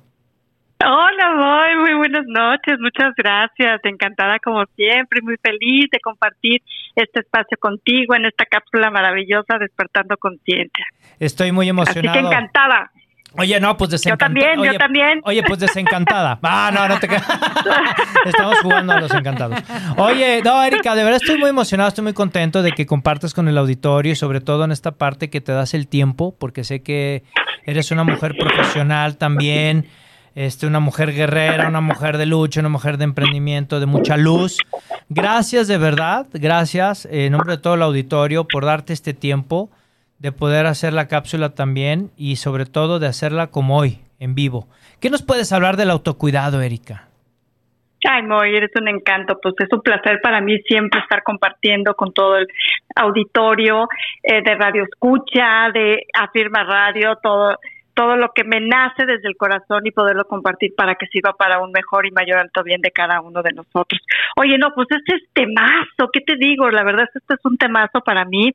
G: Hola, Boy, muy buenas noches, muchas gracias, encantada como siempre, muy feliz de compartir este espacio contigo en esta cápsula maravillosa Despertando Conciencia.
C: Estoy muy
G: Así
C: emocionado.
G: que encantada.
C: Oye, no, pues
G: Yo
C: desencantada.
G: también, yo también.
C: Oye, pues desencantada. Ah, no, no te. Estamos jugando a los encantados. Oye, no, Erika, de verdad estoy muy emocionado, estoy muy contento de que compartas con el auditorio y sobre todo en esta parte que te das el tiempo, porque sé que eres una mujer profesional también, este, una mujer guerrera, una mujer de lucha, una mujer de emprendimiento, de mucha luz. Gracias de verdad, gracias eh, en nombre de todo el auditorio por darte este tiempo de poder hacer la cápsula también y sobre todo de hacerla como hoy, en vivo. ¿Qué nos puedes hablar del autocuidado, Erika?
G: Ay, Moy, eres un encanto. Pues es un placer para mí siempre estar compartiendo con todo el auditorio eh, de Radio Escucha, de Afirma Radio, todo todo lo que me nace desde el corazón y poderlo compartir para que sirva para un mejor y mayor alto bien de cada uno de nosotros. Oye, no, pues este es temazo, ¿qué te digo? La verdad es este es un temazo para mí.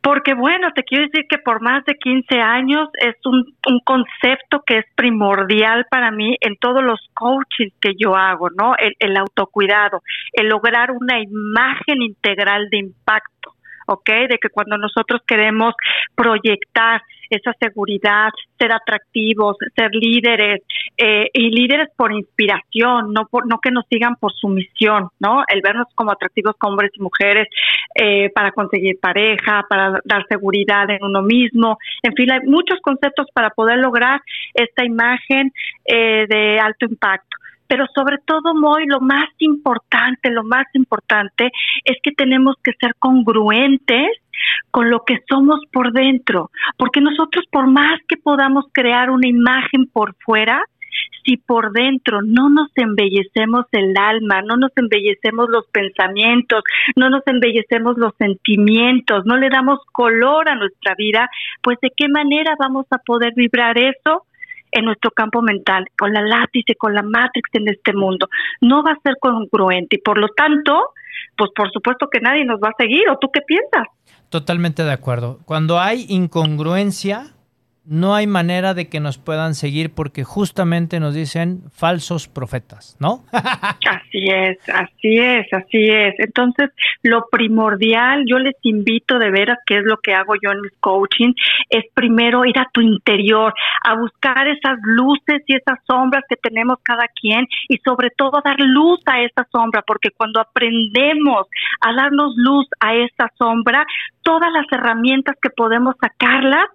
G: Porque bueno, te quiero decir que por más de 15 años es un, un concepto que es primordial para mí en todos los coachings que yo hago, ¿no? El, el autocuidado, el lograr una imagen integral de impacto. ¿ok? De que cuando nosotros queremos proyectar esa seguridad, ser atractivos, ser líderes eh, y líderes por inspiración, no por, no que nos sigan por sumisión, ¿no? El vernos como atractivos como hombres y mujeres eh, para conseguir pareja, para dar seguridad en uno mismo, en fin, hay muchos conceptos para poder lograr esta imagen eh, de alto impacto pero sobre todo, Moy, lo más importante, lo más importante es que tenemos que ser congruentes con lo que somos por dentro, porque nosotros por más que podamos crear una imagen por fuera, si por dentro no nos embellecemos el alma, no nos embellecemos los pensamientos, no nos embellecemos los sentimientos, no le damos color a nuestra vida, pues de qué manera vamos a poder vibrar eso en nuestro campo mental, con la látice, con la matrix en este mundo. No va a ser congruente y por lo tanto, pues por supuesto que nadie nos va a seguir. ¿O tú qué piensas?
C: Totalmente de acuerdo. Cuando hay incongruencia, no hay manera de que nos puedan seguir porque justamente nos dicen falsos profetas, ¿no?
G: Así es, así es, así es. Entonces, lo primordial, yo les invito de veras, que es lo que hago yo en mis coaching, es primero ir a tu interior, a buscar esas luces y esas sombras que tenemos cada quien y sobre todo dar luz a esa sombra, porque cuando aprendemos a darnos luz a esa sombra, todas las herramientas que podemos sacarlas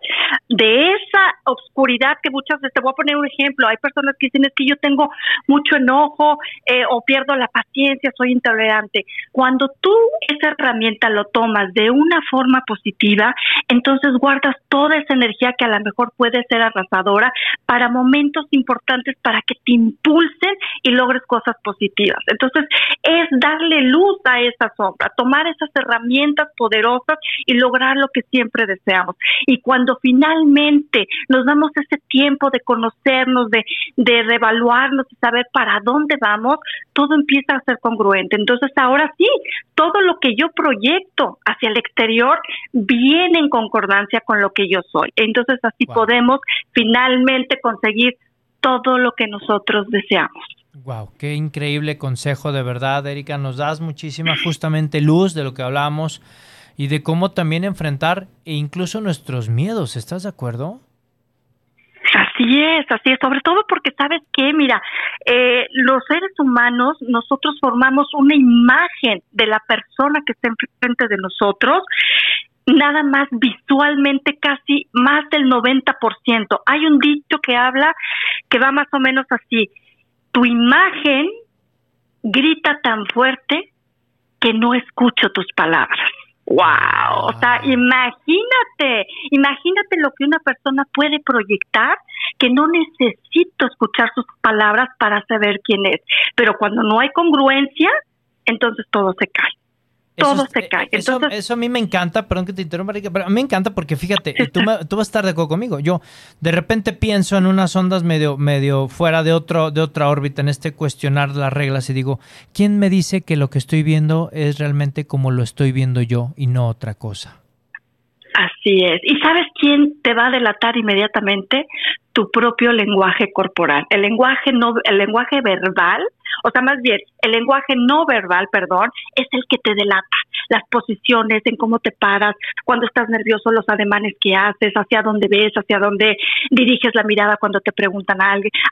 G: de esa oscuridad que muchas veces, te voy a poner un ejemplo, hay personas que dicen es que yo tengo mucho enojo eh, o pierdo la paciencia, soy intolerante. Cuando tú esa herramienta lo tomas de una forma positiva, entonces guardas toda esa energía que a lo mejor puede ser arrasadora para momentos importantes para que te impulsen y logres cosas positivas. Entonces es darle luz a esa sombra, tomar esas herramientas poderosas y lograr lo que siempre deseamos. Y cuando finalmente nos damos ese tiempo de conocernos, de, de reevaluarnos y saber para dónde vamos, todo empieza a ser congruente. Entonces ahora sí, todo lo que yo proyecto hacia el exterior viene en concordancia con lo que yo soy. Entonces así
C: Wow.
G: podemos finalmente conseguir todo lo que nosotros deseamos.
C: Wow, qué increíble consejo de verdad, Erika. Nos das muchísima justamente luz de lo que hablamos y de cómo también enfrentar e incluso nuestros miedos. ¿Estás de acuerdo?
G: Así es, así es, sobre todo porque sabes que, mira, eh, los seres humanos, nosotros formamos una imagen de la persona que está enfrente de nosotros, nada más visualmente casi más del 90%. Hay un dicho que habla que va más o menos así, tu imagen grita tan fuerte que no escucho tus palabras. Wow, o sea, imagínate, imagínate lo que una persona puede proyectar que no necesito escuchar sus palabras para saber quién es, pero cuando no hay congruencia, entonces todo se cae. Todo
C: es-
G: se cae.
C: Eso,
G: Entonces,
C: eso a mí me encanta, perdón que te interrumpa, pero a mí me encanta porque fíjate, y tú, me- tú vas a estar de acuerdo conmigo. Yo de repente pienso en unas ondas medio, medio fuera de, otro, de otra órbita, en este cuestionar las reglas y digo, ¿quién me dice que lo que estoy viendo es realmente como lo estoy viendo yo y no otra cosa?
G: Así es. ¿Y sabes quién te va a delatar inmediatamente? Tu propio lenguaje corporal. El lenguaje no, el lenguaje verbal, o sea, más bien, el lenguaje no verbal, perdón, es el que te delata. Las posiciones, en cómo te paras, cuando estás nervioso, los ademanes que haces, hacia dónde ves, hacia dónde diriges la mirada cuando te preguntan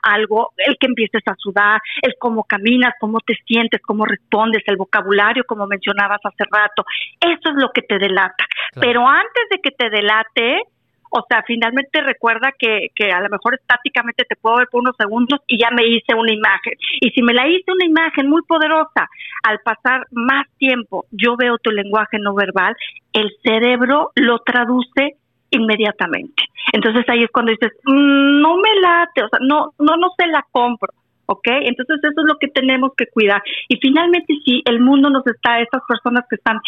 G: algo, el que empieces a sudar, el cómo caminas, cómo te sientes, cómo respondes, el vocabulario, como mencionabas hace rato. Eso es lo que te delata.
C: Claro.
G: Pero antes de que te delate, o sea, finalmente recuerda que, que a lo mejor estáticamente te puedo ver por unos segundos y ya me hice una imagen. Y si me la hice una imagen muy poderosa, al pasar más tiempo, yo veo tu lenguaje no verbal, el cerebro lo traduce inmediatamente. Entonces ahí es cuando dices, "Mm, no me late, o sea, no, no, no se la compro. ¿Ok? Entonces eso es lo que tenemos que cuidar. Y finalmente, si el mundo nos está, estas personas que están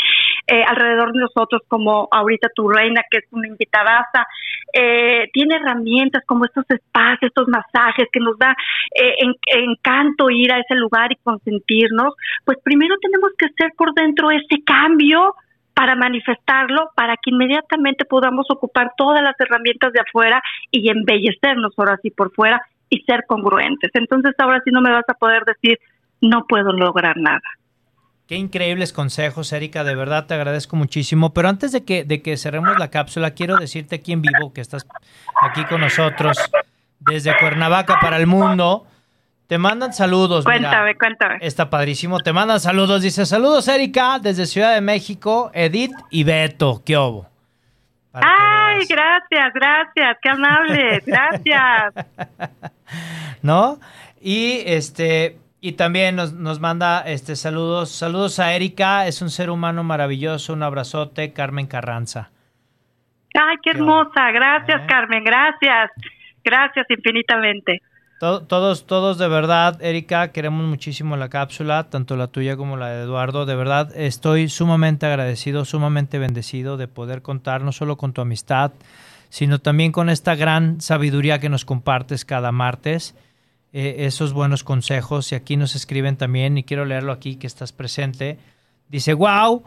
G: eh, alrededor de nosotros, como ahorita tu reina, que es una invitadaza, eh, tiene herramientas como estos espacios, estos masajes que nos da eh, en- encanto ir a ese lugar y consentirnos, pues primero tenemos que hacer por dentro ese cambio para manifestarlo, para que inmediatamente podamos ocupar todas las herramientas de afuera y embellecernos ahora sí por fuera y ser congruentes. Entonces ahora sí no me vas a poder decir no puedo lograr nada.
C: Qué increíbles consejos, Erika, de verdad te agradezco muchísimo. Pero antes de que, de que cerremos la cápsula, quiero decirte aquí en vivo que estás aquí con nosotros desde Cuernavaca para el mundo. Te mandan saludos. mira.
G: Cuéntame, cuéntame.
C: Está padrísimo. Te mandan saludos. Dice, saludos, Erika, desde Ciudad de México, Edith y Beto. ¿Qué obo?
G: Ay, gracias, gracias, qué amables, gracias.
C: ¿no? Y este y también nos, nos manda este saludos, saludos a Erika, es un ser humano maravilloso, un abrazote, Carmen Carranza.
G: Ay, qué hermosa, gracias
C: ¿Eh?
G: Carmen, gracias, gracias infinitamente.
C: To- todos, todos de verdad, Erika, queremos muchísimo la cápsula, tanto la tuya como la de Eduardo. De verdad, estoy sumamente agradecido, sumamente bendecido de poder contar no solo con tu amistad, sino también con esta gran sabiduría que nos compartes cada martes, eh, esos buenos consejos. Y aquí nos escriben también, y quiero leerlo aquí que estás presente. Dice, wow,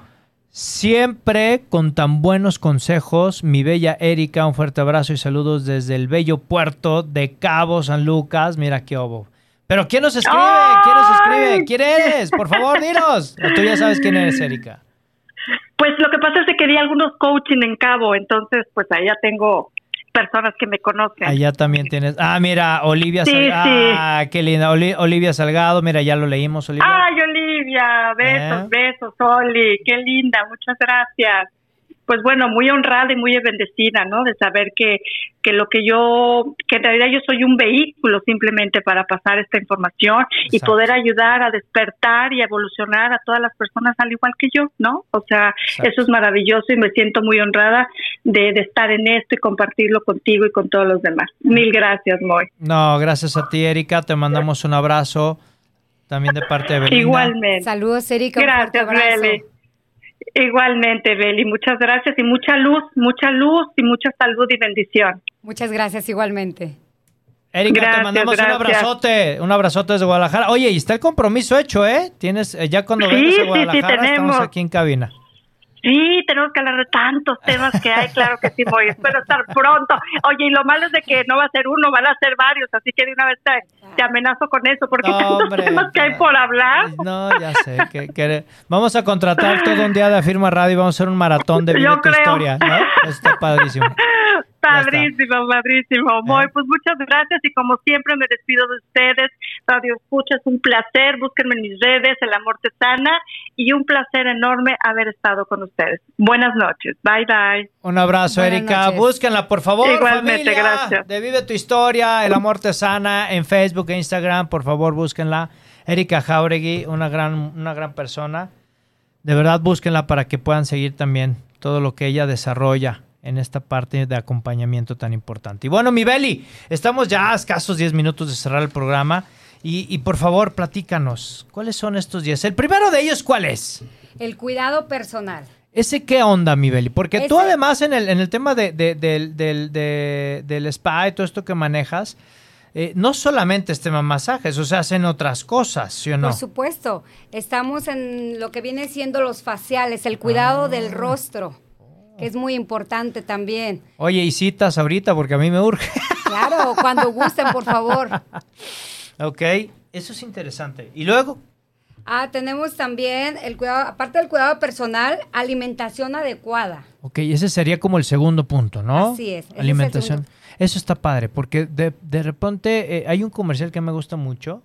C: siempre con tan buenos consejos. Mi bella Erika, un fuerte abrazo y saludos desde el bello puerto de Cabo San Lucas. Mira qué obo. Pero ¿quién nos escribe? ¿Quién nos escribe? ¿Quién eres? Por favor, dinos. O tú ya sabes quién eres, Erika.
G: Pues lo que pasa es que quería algunos coaching en Cabo, entonces pues ahí ya tengo personas que me conocen.
C: Allá también tienes. Ah, mira, Olivia
G: Sí,
C: Salgado.
G: sí.
C: Ah, qué linda. Oli- Olivia Salgado, mira, ya lo leímos, Olivia.
G: Ay, Besos,
C: ¿Eh?
G: besos, Oli, qué linda, muchas gracias. Pues bueno, muy honrada y muy bendecida, ¿no? De saber que, que lo que yo, que en realidad yo soy un vehículo simplemente para pasar esta información y poder ayudar a despertar y evolucionar a todas las personas al igual que yo, ¿no? O sea,
C: Exacto.
G: eso es maravilloso y me siento muy honrada de, de estar en esto y compartirlo contigo y con todos los demás. Mil gracias, Moy.
C: No, gracias a ti, Erika. Te mandamos un abrazo. También de parte de Belinda.
G: Igualmente.
D: Saludos, Erika.
G: Gracias. Beli. Igualmente, Beli. Muchas gracias y mucha luz, mucha luz y mucha salud y bendición.
D: Muchas gracias igualmente.
C: Erika, te
G: Gracias,
C: mandamos un abrazote, un abrazote desde Guadalajara. Oye, y está el compromiso hecho, ¿eh? Tienes, eh, ya cuando
G: Sí,
C: vengas a
G: sí,
C: Guadalajara estamos aquí en cabina.
G: Sí, tenemos que hablar de tantos temas que hay, claro que sí, voy. Espero estar pronto. Oye, y lo malo es de que no va a ser uno, van a ser varios, así que de una vez te, te amenazo con eso, porque
C: No,
G: tantos
C: hombre,
G: temas que hay
C: no.
G: por hablar.
C: No, ya sé. Que, que- vamos a contratar todo un día de Afirma Radio y vamos a hacer un maratón de
G: Yo creo.
C: historia, ¿no? Está padrísimo.
G: Padrísimo, padrísimo. Muy,
C: ¿Eh?
G: pues muchas gracias y como siempre me despido de ustedes. Radio Escucha, es un placer. Búsquenme en mis redes, El Amor Te Sana y un placer enorme haber estado con ustedes. Buenas noches. Bye, bye.
C: Un abrazo,
D: Buenas
C: Erika.
D: noches.
C: Búsquenla, por favor.
G: Igualmente,
C: familia,
G: gracias.
C: De Vive tu Historia, El Amor Te Sana, en Facebook e Instagram. Por favor, búsquenla. Erika Jauregui, una gran, una gran persona. De verdad, búsquenla para que puedan seguir también todo lo que ella desarrolla en esta parte de acompañamiento tan importante. Y bueno, mi Beli, estamos ya a escasos 10 minutos de cerrar el programa. Y, y por favor, platícanos, ¿cuáles son estos 10? El primero de ellos, ¿cuál es?
D: El cuidado personal.
C: ¿Ese qué onda, mi Beli? Porque tú
D: Ese-
C: además en el, en el tema de, de- del, del, de- del spa y todo esto que manejas, eh, no solamente es tema masajes, o sea, hacen otras cosas, ¿sí o no?
D: Por supuesto, estamos en lo que viene siendo los faciales, el cuidado
C: Ah.
D: del rostro, que es muy importante también.
C: Oye, y citas ahorita porque a mí me urge.
D: Claro, cuando gusten, por favor.
C: ok, eso es interesante. Y luego,
D: Ah, tenemos también el cuidado, aparte del cuidado personal, alimentación adecuada.
C: ok, ese sería como el segundo punto, ¿no?
D: Así es, es
C: Alimentación.
D: segundo.
C: Eso está padre, porque de, de repente eh, hay un comercial que me gusta mucho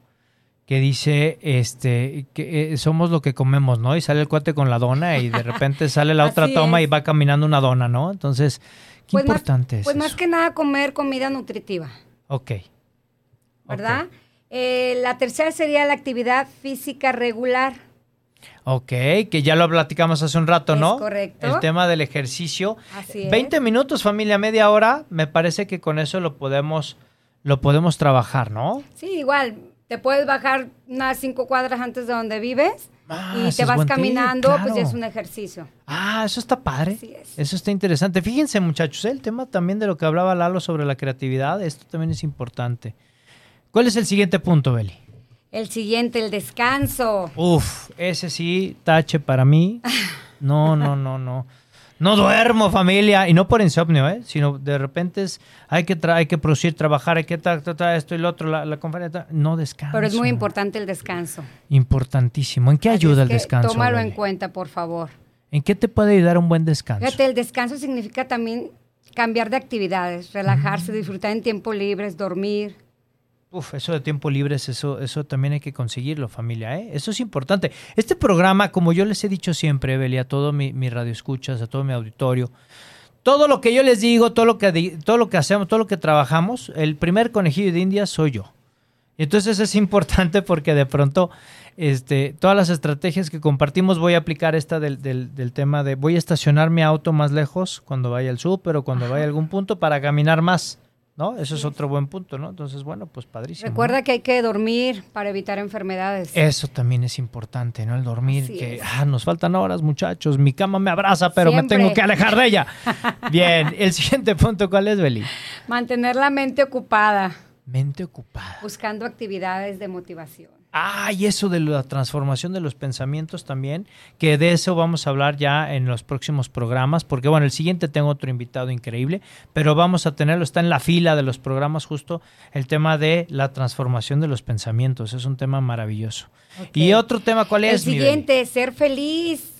C: que dice este que eh, somos lo que comemos, ¿no? Y sale el cuate con la dona y de repente sale la otra toma y
D: es.
C: va caminando una dona, ¿no? Entonces, qué
D: Pues más-
C: importante es
D: Pues más que nada comer comida nutritiva,
C: Ok.
D: ¿verdad? Eh, la tercera sería la actividad física regular.
C: Ok, que ya lo platicamos hace un rato,
D: Es
C: ¿no?
D: correcto.
C: El tema del ejercicio.
D: Así es.
C: 20 minutos, familia, media hora, me parece que con eso lo podemos lo podemos trabajar, ¿no?
D: Sí, igual, te puedes bajar unas cinco cuadras antes de donde vives
C: Ah,
D: y te vas caminando, pues ya es un ejercicio.
C: Ah, eso está padre.
D: Así es.
C: Eso está interesante. Fíjense, muchachos, ¿eh? el tema también de lo que hablaba Lalo sobre la creatividad, esto también es importante. ¿Cuál es el siguiente punto, Beli?
D: El siguiente, el descanso.
C: Uf, ese sí, tache para mí. No, no, no, no. No duermo, familia. Y no por insomnio, ¿eh? Sino de repente es, hay que, hay que producir, trabajar, hay que tra- esto y lo otro, la, la conferencia. No descanso.
D: Pero es muy importante el descanso.
C: Importantísimo. ¿En qué
D: Así
C: ayuda
D: es
C: el descanso?
D: Tómalo en cuenta, por favor.
C: ¿En qué te puede ayudar un buen descanso?
D: Fíjate, el descanso significa también cambiar de actividades, relajarse, disfrutar en tiempo libre, dormir.
C: Uf, eso de tiempo libre, eso, eso también hay que conseguirlo, familia, ¿eh? Eso es importante. Este programa, como yo les he dicho siempre, Beli, a todo mi, mi radio escuchas, a todo mi auditorio, todo lo que yo les digo, todo lo que todo lo que hacemos, todo lo que trabajamos, el primer conejillo de India soy yo. Entonces es importante porque de pronto este, todas las estrategias que compartimos voy a aplicar esta del, del- del tema de voy a estacionar mi auto más lejos cuando vaya al súper o cuando vaya a algún punto para caminar más, ¿no? Eso es otro buen punto, ¿no? Entonces, bueno, pues padrísimo. ¿no?
D: Recuerda que hay que dormir para evitar enfermedades.
C: Eso también es importante, ¿no? El dormir,
D: Así
C: que ah, nos faltan horas, muchachos. Mi cama me abraza, pero
D: Siempre.
C: me tengo que alejar de ella. Bien, el siguiente punto, ¿cuál es, Beli?
D: Mantener la mente ocupada,
C: Mente ocupada.
D: buscando actividades de motivación.
C: Ah, y eso de la transformación de los pensamientos también, que de eso vamos a hablar ya en los próximos programas, porque bueno, el siguiente tengo otro invitado increíble, pero vamos a tenerlo, está en la fila de los programas justo el tema de la transformación de los pensamientos, es un tema maravilloso. Y otro tema, ¿cuál
D: El
C: es? Beli?
D: siguiente, ser feliz.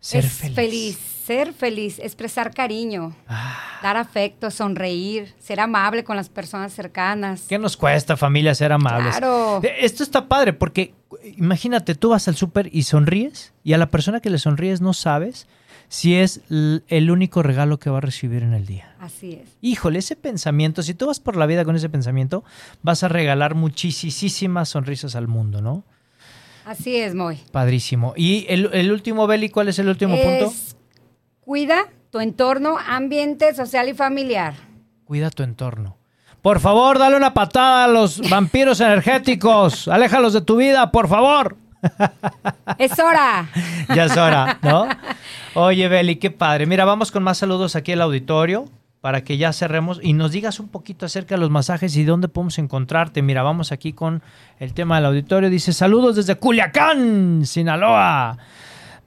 C: Ser
D: es
C: feliz.
D: ser feliz, expresar cariño,
C: Ah.
D: dar afecto, sonreír, ser amable con las personas cercanas.
C: ¿Qué nos cuesta, familia, ser amables?
D: Claro.
C: Eh, Esto está padre porque imagínate, tú vas al súper y sonríes y a la persona que le sonríes no sabes si es el único regalo que va a recibir en el día.
D: Así es.
C: Híjole, ese pensamiento, si tú vas por la vida con ese pensamiento, vas a regalar muchísimas sonrisas al mundo, ¿no?
D: Así es, Moy.
C: Padrísimo. Y el, el último, Beli, ¿cuál es el último punto?
D: Cuida tu entorno, ambiente social y familiar.
C: Cuida tu entorno. Por favor, dale una patada a los vampiros energéticos. Aléjalos de tu vida, por favor.
D: Es hora.
C: Ya es hora, ¿no? Oye, Beli, qué padre. Mira, vamos con más saludos aquí al auditorio. Para que ya cerremos y nos digas un poquito acerca de los masajes y dónde podemos encontrarte. Mira, vamos aquí con el tema del auditorio. Dice, saludos desde Culiacán, Sinaloa.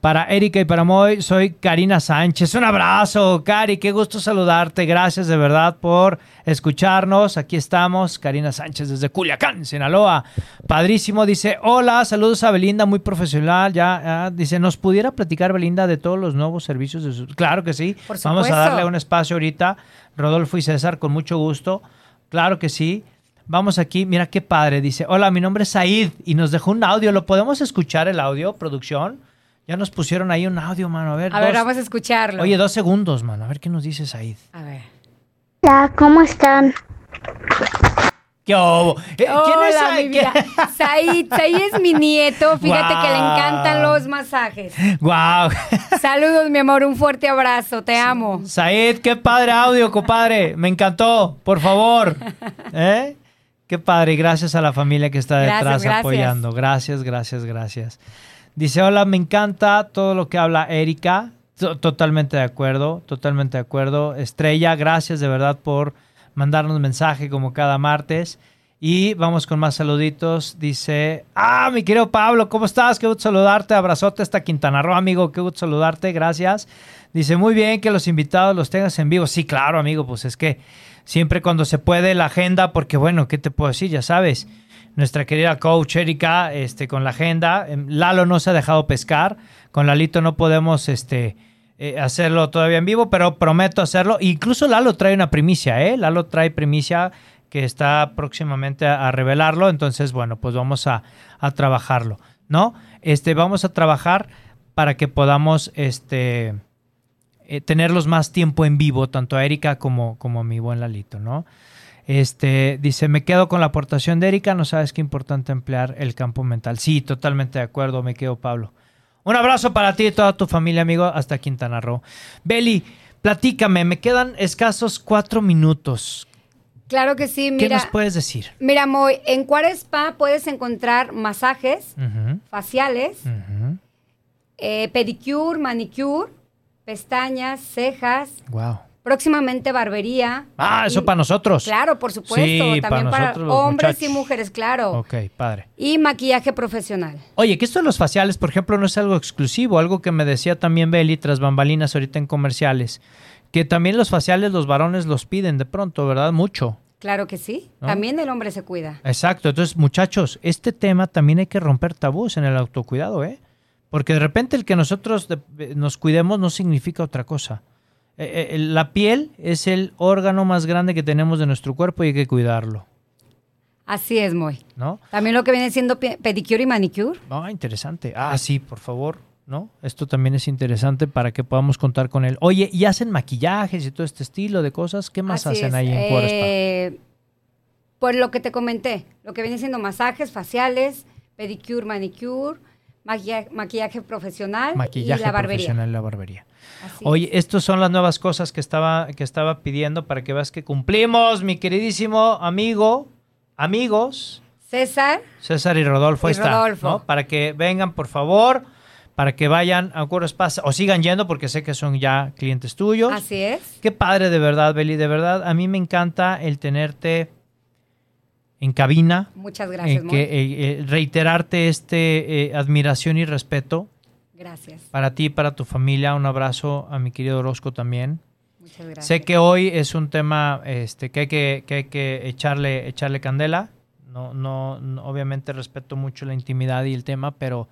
C: Para Erika y para Moy, soy Karina Sánchez. Un abrazo, Cari, qué gusto saludarte. Gracias de verdad por escucharnos. Aquí estamos, Karina Sánchez desde Culiacán, Sinaloa. Padrísimo, dice, hola, saludos a Belinda, muy profesional. Ya, ya, dice, ¿nos pudiera platicar Belinda de todos los nuevos servicios? De su... Claro que sí.
D: Por
C: Vamos a darle un espacio ahorita. Rodolfo y César, con mucho gusto. Claro que sí. Vamos aquí, mira qué padre. Dice, hola, mi nombre es Said y nos dejó un audio. ¿Lo podemos escuchar el audio, producción? Ya nos pusieron ahí un audio, mano. A ver,
D: A ver,
C: dos-
D: vamos a escucharlo.
C: Oye, dos segundos, mano. A ver qué nos dice Said.
D: A ver.
H: Hola, ¿cómo están?
C: ¿Qué hubo? Eh, ¿Quién es Said?
D: mi vida. Said, Said es mi nieto. Fíjate que le encantan los masajes.
C: Guau.
D: Saludos, mi amor. Un fuerte abrazo. Te amo.
C: Said, qué padre audio, compadre. Me encantó. Por favor. ¿Eh? Qué padre. Y Gracias a la familia que está
D: Gracias,
C: detrás
D: gracias.
C: apoyando. Gracias, gracias, gracias. Dice, hola, me encanta todo lo que habla Erika. To- Totalmente de acuerdo, totalmente de acuerdo. Estrella, gracias de verdad por mandarnos mensaje como cada martes. Y vamos con más saluditos. Dice, ah, mi querido Pablo, ¿cómo estás? Qué gusto saludarte. Abrazote hasta Quintana Roo, amigo. Qué gusto saludarte. Gracias. Dice, muy bien que los invitados los tengas en vivo. Sí, claro, amigo. Pues es que siempre cuando se puede la agenda, porque bueno, ¿qué te puedo decir? Ya sabes, nuestra querida coach Erika, este, con la agenda. Em, Lalo no se ha dejado pescar. Con Lalito no podemos, este, eh, hacerlo todavía en vivo, pero prometo hacerlo. Incluso Lalo trae una primicia, ¿eh? Lalo trae primicia que está próximamente a, revelarlo. Entonces, bueno, pues vamos a, a trabajarlo, ¿no? Este, vamos a trabajar para que podamos, este, eh, tenerlos más tiempo en vivo, tanto a Erika como, como a mi buen Lalito, ¿no? Este, dice, me quedo con la aportación de Erika, no sabes qué importante emplear el campo mental. Sí, totalmente de acuerdo, me quedo Pablo. Un abrazo para ti y toda tu familia, amigo, hasta Quintana Roo. Beli, platícame, me quedan escasos cuatro minutos.
D: Claro que sí.
C: ¿Qué
D: Mira,
C: nos puedes decir?
D: mira, Moy, en Cuara Spa puedes encontrar masajes faciales, eh, pedicure, manicure, pestañas, cejas,
C: Wow.
D: Próximamente barbería.
C: Ah, eso
D: Y-
C: para nosotros.
D: Claro, por supuesto.
C: Sí,
D: también para,
C: nosotros
D: hombres y mujeres, claro.
C: Ok, padre.
D: Y maquillaje profesional.
C: Oye, que esto de los faciales, por ejemplo, no es algo exclusivo, algo que me decía también Beli tras bambalinas ahorita en comerciales, que también los faciales los varones los piden de pronto, ¿verdad? Mucho.
D: Claro que sí.
C: ¿No?
D: También el hombre se cuida.
C: Exacto, entonces muchachos, este tema también hay que romper tabús en el autocuidado, ¿eh? Porque de repente el que nosotros de- nos cuidemos no significa otra cosa. Eh, eh, la piel es el órgano más grande que tenemos de nuestro cuerpo y hay que cuidarlo,
D: Así es, Moy.
C: ¿no?
D: También lo que viene siendo pe- pedicure y manicure.
C: Ah, interesante. Ah, sí, por favor, ¿no? Esto también es interesante para que podamos contar con él. Oye, ¿y hacen maquillajes y todo este estilo de cosas? ¿Qué más
D: Así
C: hacen
D: es.
C: ahí en?
D: Eh, Pues lo que te comenté, lo que viene siendo masajes faciales, pedicure, manicure, maquilla- maquillaje profesional
C: Maquillaje
D: y la barbería.
C: profesional la barbería.
D: Así
C: Oye,
D: es.
C: estas son las nuevas cosas que estaba, que estaba pidiendo para que veas que cumplimos, mi queridísimo amigo, amigos,
D: César,
C: César y Rodolfo
D: Y
C: está,
D: Rodolfo.
C: ¿no? Para que vengan, por favor, para que vayan a Cuero Spa o sigan yendo porque sé que son ya clientes tuyos.
D: así es.
C: Qué padre de verdad, Beli, de verdad. A mí me encanta el tenerte en cabina,
D: Muchas gracias,
C: en que, eh, eh, reiterarte este eh, admiración y respeto
D: Gracias.
C: para ti y para tu familia. Un abrazo a mi querido Orozco también.
D: Muchas gracias.
C: Sé que hoy es un tema este, que, hay que, que hay que echarle, echarle candela. No, no, no, obviamente respeto mucho la intimidad y el tema, pero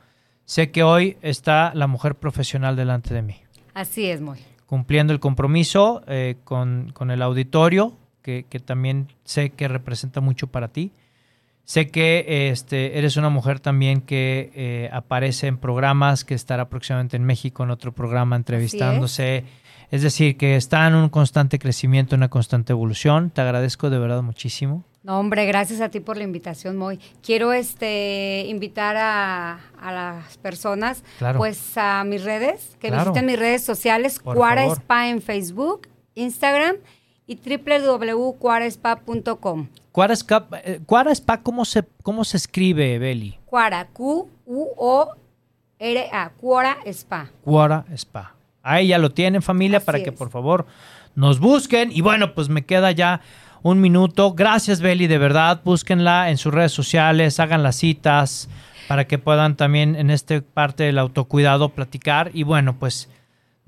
C: sé que hoy está la mujer profesional delante de mí
D: Así es, Moy.
C: cumpliendo el compromiso eh, con, con el auditorio, que, que también sé que representa mucho para ti. Sé que este, eres una mujer también que eh, aparece en programas, que estará próximamente en México en otro programa entrevistándose. Es. decir, que está en un constante crecimiento, una constante evolución. Te agradezco de verdad muchísimo.
D: No, hombre, gracias a ti por la invitación, Moy. Quiero este invitar a, a las personas,
C: Claro.
D: pues a mis redes, que
C: Claro.
D: visiten mis redes sociales,
C: Por
D: Cuara
C: favor.
D: Spa en Facebook, Instagram y www.cuaraspa.com.
C: Cuara Spa, eh, Cuara Spa, ¿cómo se, ¿cómo se escribe, Beli?
D: Cuara, Q-U-O-R-A, Cuara Spa.
C: Cuara Spa. Ahí ya lo tienen familia
D: Así
C: para que por favor nos busquen. Y bueno, pues me queda ya un minuto. Gracias, Beli, de verdad. Búsquenla en sus redes sociales, hagan las citas para que puedan también en esta parte del autocuidado platicar. Y bueno, pues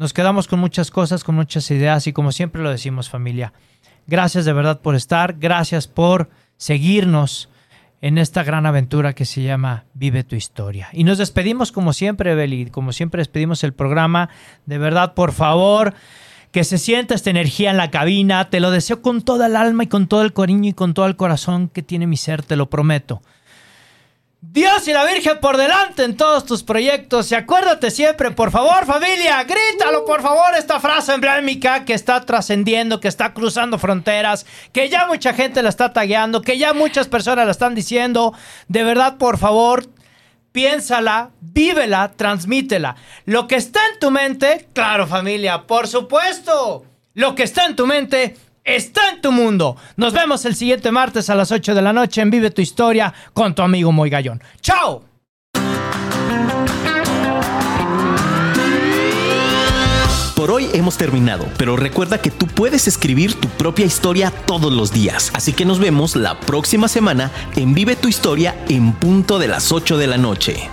C: nos quedamos con muchas cosas, con muchas ideas y como siempre lo decimos familia. Gracias de verdad por estar, gracias por seguirnos en esta gran aventura que se llama Vive tu historia. Y nos despedimos como siempre, Beli, como siempre despedimos el programa. De verdad, por favor, que se sienta esta energía en la cabina. Te lo deseo con toda el alma y con todo el cariño y con todo el corazón que tiene mi ser, te lo prometo. Dios y la Virgen por delante en todos tus proyectos. Y acuérdate siempre, por favor, familia, grítalo, por favor, esta frase emblemática que está trascendiendo, que está cruzando fronteras, que ya mucha gente la está tagueando, que ya muchas personas la están diciendo. De verdad, por favor, piénsala, vívela, transmítela. Lo que está en tu mente, claro, familia, por supuesto. Lo que está en tu mente está en tu mundo. Nos vemos el siguiente martes a las 8 de la noche en Vive tu Historia con tu amigo Moy Gallón. ¡Chao!
A: Por hoy hemos terminado, pero recuerda que tú puedes escribir tu propia historia todos los días. Así que nos vemos la próxima semana en Vive tu Historia en punto de las 8 de la noche.